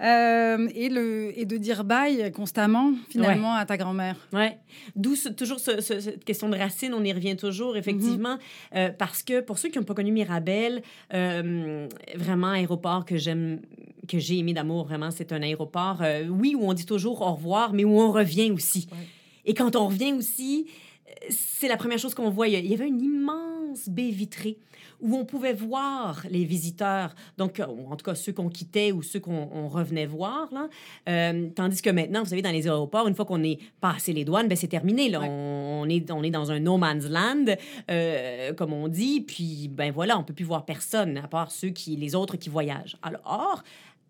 [SPEAKER 1] Euh, et, le, et de dire bye constamment, finalement, ouais. à ta grand-mère.
[SPEAKER 2] Oui. D'où ce, toujours ce, ce, cette question de racine, on y revient toujours, effectivement, mm -hmm. euh, parce que pour ceux qui n'ont pas connu Mirabel, euh, vraiment, aéroport que j'aime, que j'ai aimé d'amour, vraiment, c'est un aéroport, oui, où on dit toujours au revoir, mais où on revient aussi. Ouais. Et quand on revient aussi, c'est la première chose qu'on voit. Il y avait une immense baie vitrée où on pouvait voir les visiteurs, donc en tout cas ceux qu'on quittait ou ceux qu'on revenait voir. Là. Euh, tandis que maintenant, vous savez, dans les aéroports, une fois qu'on est passé les douanes, ben, c'est terminé. Là. Ouais. On, on, est, on est dans un no man's land, euh, comme on dit, puis ben voilà, on peut plus voir personne, à part ceux qui, les autres qui voyagent. Alors,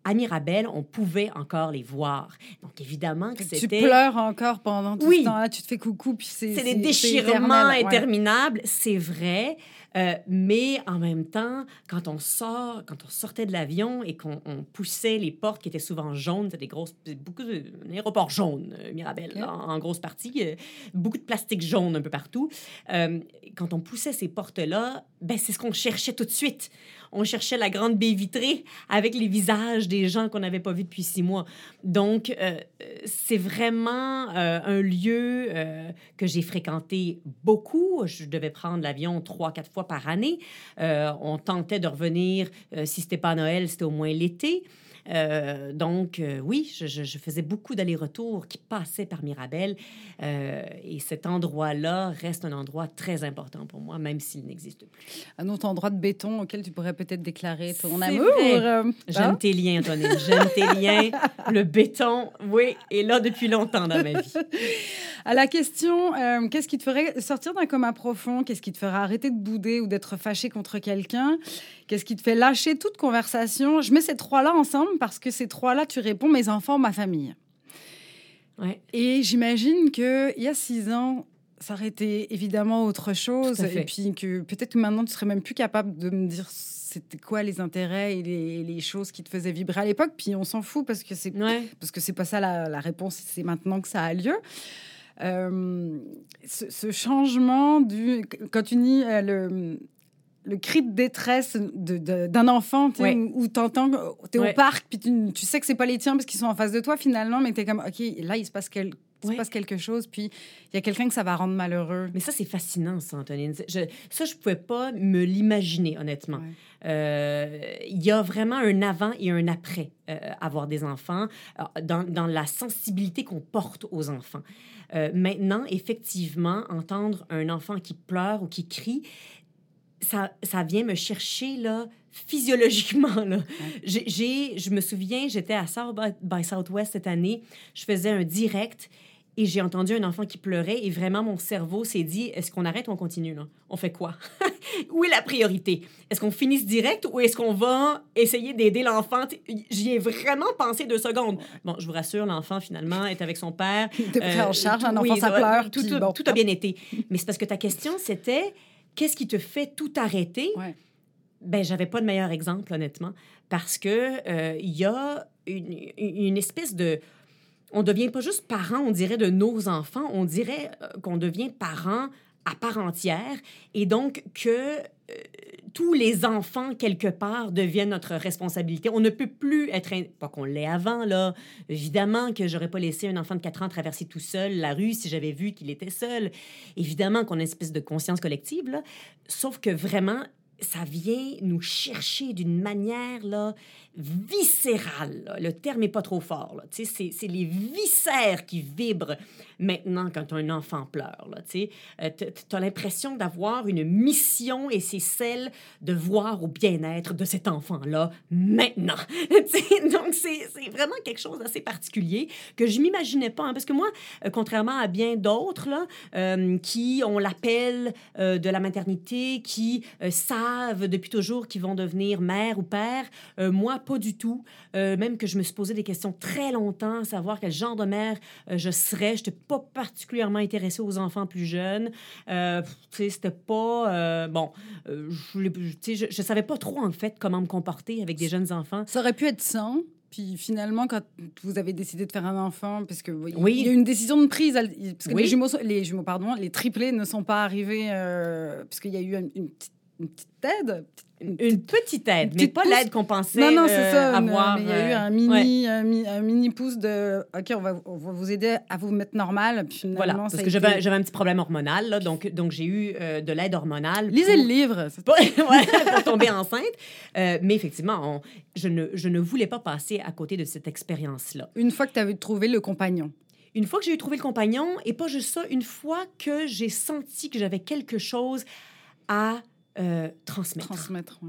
[SPEAKER 2] à Mirabel, on pouvait encore les voir. Donc, évidemment que c'était...
[SPEAKER 1] Tu pleures encore pendant tout oui. ce temps-là, tu te fais coucou, puis c'est...
[SPEAKER 2] C'est des déchirements interminables, ouais. c'est vrai. Euh, mais en même temps, quand on sort, quand on sortait de l'avion et qu'on poussait les portes qui étaient souvent jaunes, c'était des grosses, beaucoup de un aéroport jaune, euh, Mirabel, okay. en, en, grosse partie, euh, beaucoup de plastique jaune un peu partout. Quand on poussait ces portes-là, ben c'est ce qu'on cherchait tout de suite. On cherchait la grande baie vitrée avec les visages des gens qu'on n'avait pas vus depuis six mois. Donc, euh, c'est vraiment euh, un lieu euh, que j'ai fréquenté beaucoup. Je devais prendre l'avion trois, quatre fois par année. on tentait de revenir, si c'était pas Noël, c'était au moins l'été. Euh, donc, euh, oui, je, je, faisais beaucoup d'allers-retours qui passaient par Mirabel. Euh, et cet endroit-là reste un endroit très important pour moi, même s'il n'existe plus.
[SPEAKER 1] Un autre endroit de béton auquel tu pourrais peut-être déclarer ton amour.
[SPEAKER 2] Hein? J'aime tes liens, Antonine. J'aime tes liens. Le béton, oui, est là depuis longtemps dans ma vie.
[SPEAKER 1] À la question, qu'est-ce qui te ferait sortir d'un coma profond? Qu'est-ce qui te ferait arrêter de bouder ou d'être fâché contre quelqu'un? Qu'est-ce qui te fait lâcher toute conversation? Je mets ces trois-là ensemble parce que ces trois-là, tu réponds mes enfants, ma famille.
[SPEAKER 2] Ouais.
[SPEAKER 1] Et j'imagine qu'il y a six ans, ça aurait été évidemment autre chose. Et puis que peut-être que maintenant, tu serais même plus capable de me dire c'était quoi les intérêts et les, choses qui te faisaient vibrer à l'époque. Puis on s'en fout parce que c'est parce que c'est pas ça la, réponse. C'est maintenant que ça a lieu. Euh, ce, changement du quand tu dis euh, le le cri de détresse d'un enfant où, tu entends, tu es au parc, puis tu, tu, sais que c'est pas les tiens parce qu'ils sont en face de toi finalement, mais tu es comme, OK, là, il se passe, quel, il se passe quelque chose, puis il y a quelqu'un que ça va rendre malheureux.
[SPEAKER 2] Mais ça, c'est fascinant, ça, Antonine. Je, ça, je pouvais pas me l'imaginer, honnêtement. Euh, il y a vraiment un avant et un après euh, avoir des enfants, dans, dans, la sensibilité qu'on porte aux enfants. Euh, maintenant, effectivement, entendre un enfant qui pleure ou qui crie, ça, ça vient me chercher là, physiologiquement. Là. J'ai, je me souviens, j'étais à South by Southwest cette année, je faisais un direct et j'ai entendu un enfant qui pleurait et vraiment mon cerveau s'est dit est-ce qu'on arrête ou on continue là? On fait quoi? Où est la priorité? Est-ce qu'on finisse direct ou est-ce qu'on va essayer d'aider l'enfant? J'y ai vraiment pensé deux secondes. Bon, je vous rassure, l'enfant finalement est avec son père.
[SPEAKER 1] Il était pris en charge, un enfant ça pleure.
[SPEAKER 2] Tout, tout, a bien été. Mais c'est parce que ta question c'était qu'est-ce qui te fait tout arrêter?
[SPEAKER 1] Ouais.
[SPEAKER 2] Ben, j'avais pas de meilleur exemple, honnêtement, parce que euh, il y a une, une, espèce de... On devient pas juste parent, on dirait, de nos enfants, on dirait euh, qu'on devient parent à part entière, et donc que euh, tous les enfants, quelque part, deviennent notre responsabilité. On ne peut plus être... Pas qu'on l'ait avant, là. Évidemment que j'aurais pas laissé un enfant de 4 ans traverser tout seul la rue si j'avais vu qu'il était seul. Évidemment qu'on a une espèce de conscience collective, là. Sauf que vraiment, ça vient nous chercher d'une manière là, viscérale. Le terme n'est pas trop fort. C'est, c'est les viscères qui vibrent maintenant quand un enfant pleure. Tu euh, as l'impression d'avoir une mission et c'est celle de voir au bien-être de cet enfant-là maintenant. Donc, c'est, vraiment quelque chose d'assez particulier que je m'imaginais pas. Hein, parce que moi, euh, contrairement à bien d'autres là, euh, qui ont l'appel de la maternité, qui savent depuis toujours qu'ils vont devenir mère ou père, moi, pas du tout. même que je me suis posé des questions très longtemps, savoir quel genre de mère je serais. Je pas particulièrement intéressée aux enfants plus jeunes. Euh, c'était pas... Euh, bon, euh, je, je, savais pas trop, en fait, comment me comporter avec des jeunes enfants.
[SPEAKER 1] Ça aurait pu être sans. Puis finalement, quand vous avez décidé de faire un enfant, parce que oui. il y a une décision de prise, parce que les jumeaux, les jumeaux, pardon, les triplés ne sont pas arrivés, parce qu'il y a eu une, une, petite, une petite aide,
[SPEAKER 2] une petite aide, mais pas l'aide qu'on pensait
[SPEAKER 1] non, non, c'est ça, euh, avoir. mais il y a eu euh, un mini, un, mini pouce de OK, on va, vous aider à vous mettre normal. Puis
[SPEAKER 2] voilà, parce que j'avais un petit problème hormonal, là, donc, donc j'ai eu euh, de l'aide hormonale.
[SPEAKER 1] Lisez le livre.
[SPEAKER 2] Pour, pour tomber enceinte. mais effectivement, je, ne, je ne voulais pas passer à côté de cette expérience-là.
[SPEAKER 1] Une fois que tu avais trouvé le compagnon.
[SPEAKER 2] Une fois que j'ai eu trouvé le compagnon, et pas juste ça, une fois que j'ai senti que j'avais quelque chose à euh, transmettre.
[SPEAKER 1] Transmettre,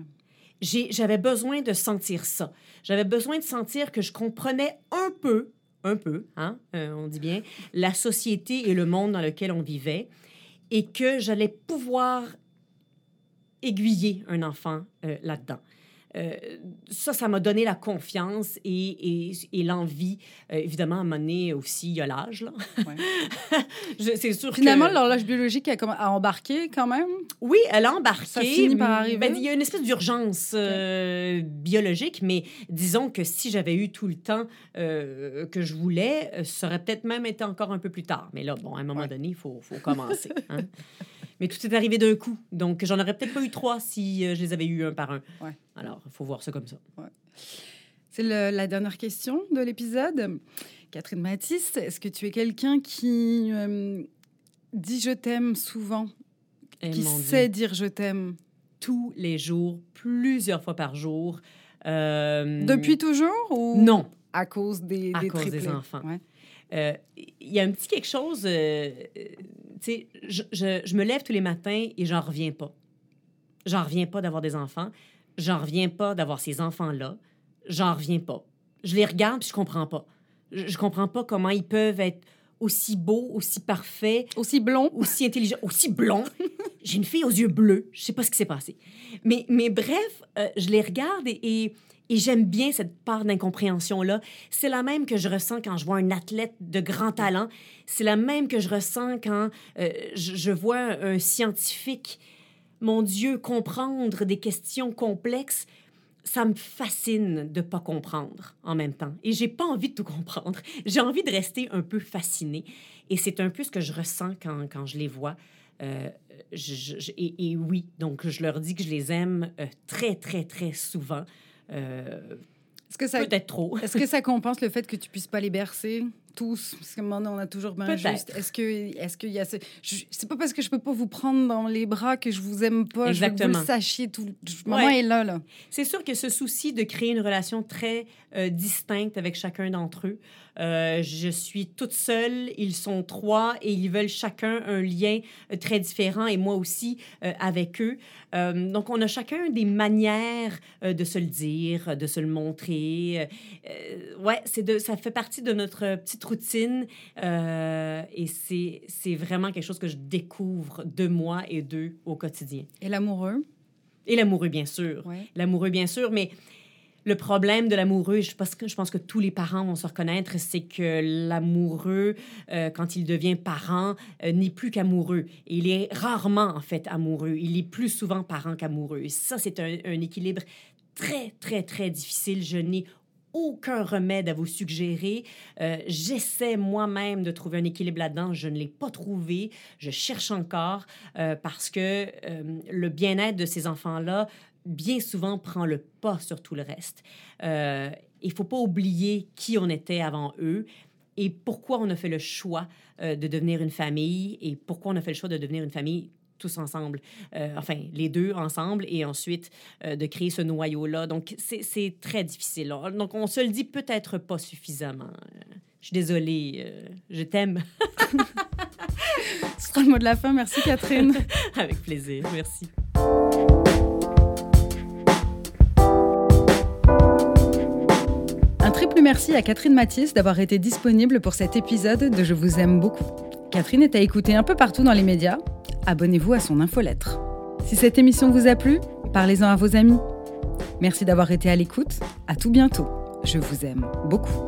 [SPEAKER 2] J'avais besoin de sentir ça. J'avais besoin de sentir que je comprenais un peu, un peu, hein, euh, on dit bien, la société et le monde dans lequel on vivait et que j'allais pouvoir aiguiller un enfant euh, là-dedans. Euh, ça, ça m'a donné la confiance et, et, l'envie. Euh, évidemment, à un moment donné aussi, il y a l'âge.
[SPEAKER 1] c'est sûr Finalement, l'horloge biologique a, a, embarqué quand même?
[SPEAKER 2] Oui, elle a embarqué.
[SPEAKER 1] Ça finit par arriver?
[SPEAKER 2] Ben, il y a une espèce d'urgence euh, biologique, mais disons que si j'avais eu tout le temps que je voulais, ça aurait peut-être même été encore un peu plus tard. Mais là, bon, à un moment donné, il faut, faut commencer. Hein. Mais tout est arrivé d'un coup. Donc, j'en aurais peut-être pas eu trois si euh, je les avais eus un par un.
[SPEAKER 1] Ouais.
[SPEAKER 2] Alors, il faut voir ça comme ça.
[SPEAKER 1] C'est la dernière question de l'épisode. Catherine Matisse, est-ce que tu es quelqu'un qui euh, dit je t'aime souvent?
[SPEAKER 2] Et
[SPEAKER 1] Qui sait dire je t'aime
[SPEAKER 2] Tous les jours, plusieurs fois par jour. Euh,
[SPEAKER 1] Depuis toujours ou
[SPEAKER 2] Non.
[SPEAKER 1] À cause des,
[SPEAKER 2] à cause des enfants. Il y a un petit quelque chose sais, je, je, me lève tous les matins et j'en reviens pas. J'en reviens pas d'avoir des enfants. J'en reviens pas d'avoir ces enfants-là. J'en reviens pas. Je les regarde puis je comprends pas. Je, je comprends pas comment ils peuvent être aussi beau, aussi parfait,
[SPEAKER 1] Aussi blond.
[SPEAKER 2] aussi intelligent, aussi blond. J'ai une fille aux yeux bleus. Je sais pas ce qui s'est passé. Mais, mais bref, euh, je les regarde et, et, et j'aime bien cette part d'incompréhension-là. C'est la même que je ressens quand je vois un athlète de grand talent. C'est la même que je ressens quand euh, je, vois un scientifique, mon Dieu, comprendre des questions complexes ça me fascine de pas comprendre en même temps. Et j'ai pas envie de tout comprendre. J'ai envie de rester un peu fascinée. Et c'est un peu ce que je ressens quand, quand je les vois. Euh, et oui, donc je leur dis que je les aime euh, très, très, très souvent. Euh,
[SPEAKER 1] Est-ce que ça,
[SPEAKER 2] Peut-être trop.
[SPEAKER 1] est-ce que ça compense le fait que tu puisses pas les bercer? Tous Parce que maintenant, on a toujours bien juste. Est-ce que, est-ce qu'il y a ce... C'est pas parce que je peux pas vous prendre dans les bras que je vous aime pas. Je veux que vous
[SPEAKER 2] Exactement.
[SPEAKER 1] le sachiez tout. Maman
[SPEAKER 2] Ouais.
[SPEAKER 1] est là, là.
[SPEAKER 2] C'est sûr que ce souci de créer une relation très euh, distincte avec chacun d'entre eux, euh, je suis toute seule, ils sont trois et ils veulent chacun un lien euh, très différent et moi aussi euh, avec eux. Donc on a chacun des manières de se le dire, de se le montrer. Ouais, c'est de, ça fait partie de notre petite routine euh, et c'est, c'est vraiment quelque chose que je découvre de moi et d'eux au quotidien.
[SPEAKER 1] Et l'amoureux?
[SPEAKER 2] Et l'amoureux, bien sûr
[SPEAKER 1] Ouais.
[SPEAKER 2] l'amoureux, bien sûr, mais le problème de l'amoureux, je pense, que, je pense que tous les parents vont se reconnaître, c'est que l'amoureux, euh, quand il devient parent, euh, n'est plus qu'amoureux. Il est rarement, en fait, amoureux. Il est plus souvent parent qu'amoureux. Et ça, c'est un, un équilibre très, très, très difficile. Je n'ai aucun remède à vous suggérer. Euh, J'essaie moi-même de trouver un équilibre là-dedans. Je ne l'ai pas trouvé. Je cherche encore euh, parce que euh, le bien-être de ces enfants-là, bien souvent, prend le pas sur tout le reste. Il faut pas oublier qui on était avant eux et pourquoi on a fait le choix de devenir une famille et pourquoi on a fait le choix de devenir une famille tous ensemble, Euh, enfin les deux ensemble et ensuite euh, de créer ce noyau-là. Donc c'est très difficile. Donc on se le dit peut-être pas suffisamment. Je suis désolée, euh, je t'aime
[SPEAKER 1] Ce sera le mot de la fin. Merci, Catherine.
[SPEAKER 2] avec plaisir. Merci.
[SPEAKER 1] Un triple merci à Catherine Mathis d'avoir été disponible pour cet épisode de Je vous aime beaucoup. Catherine est à écouter un peu partout dans les médias. Abonnez-vous à son infolettre. Si cette émission vous a plu, parlez-en à vos amis. Merci d'avoir été à l'écoute. À tout bientôt. Je vous aime beaucoup.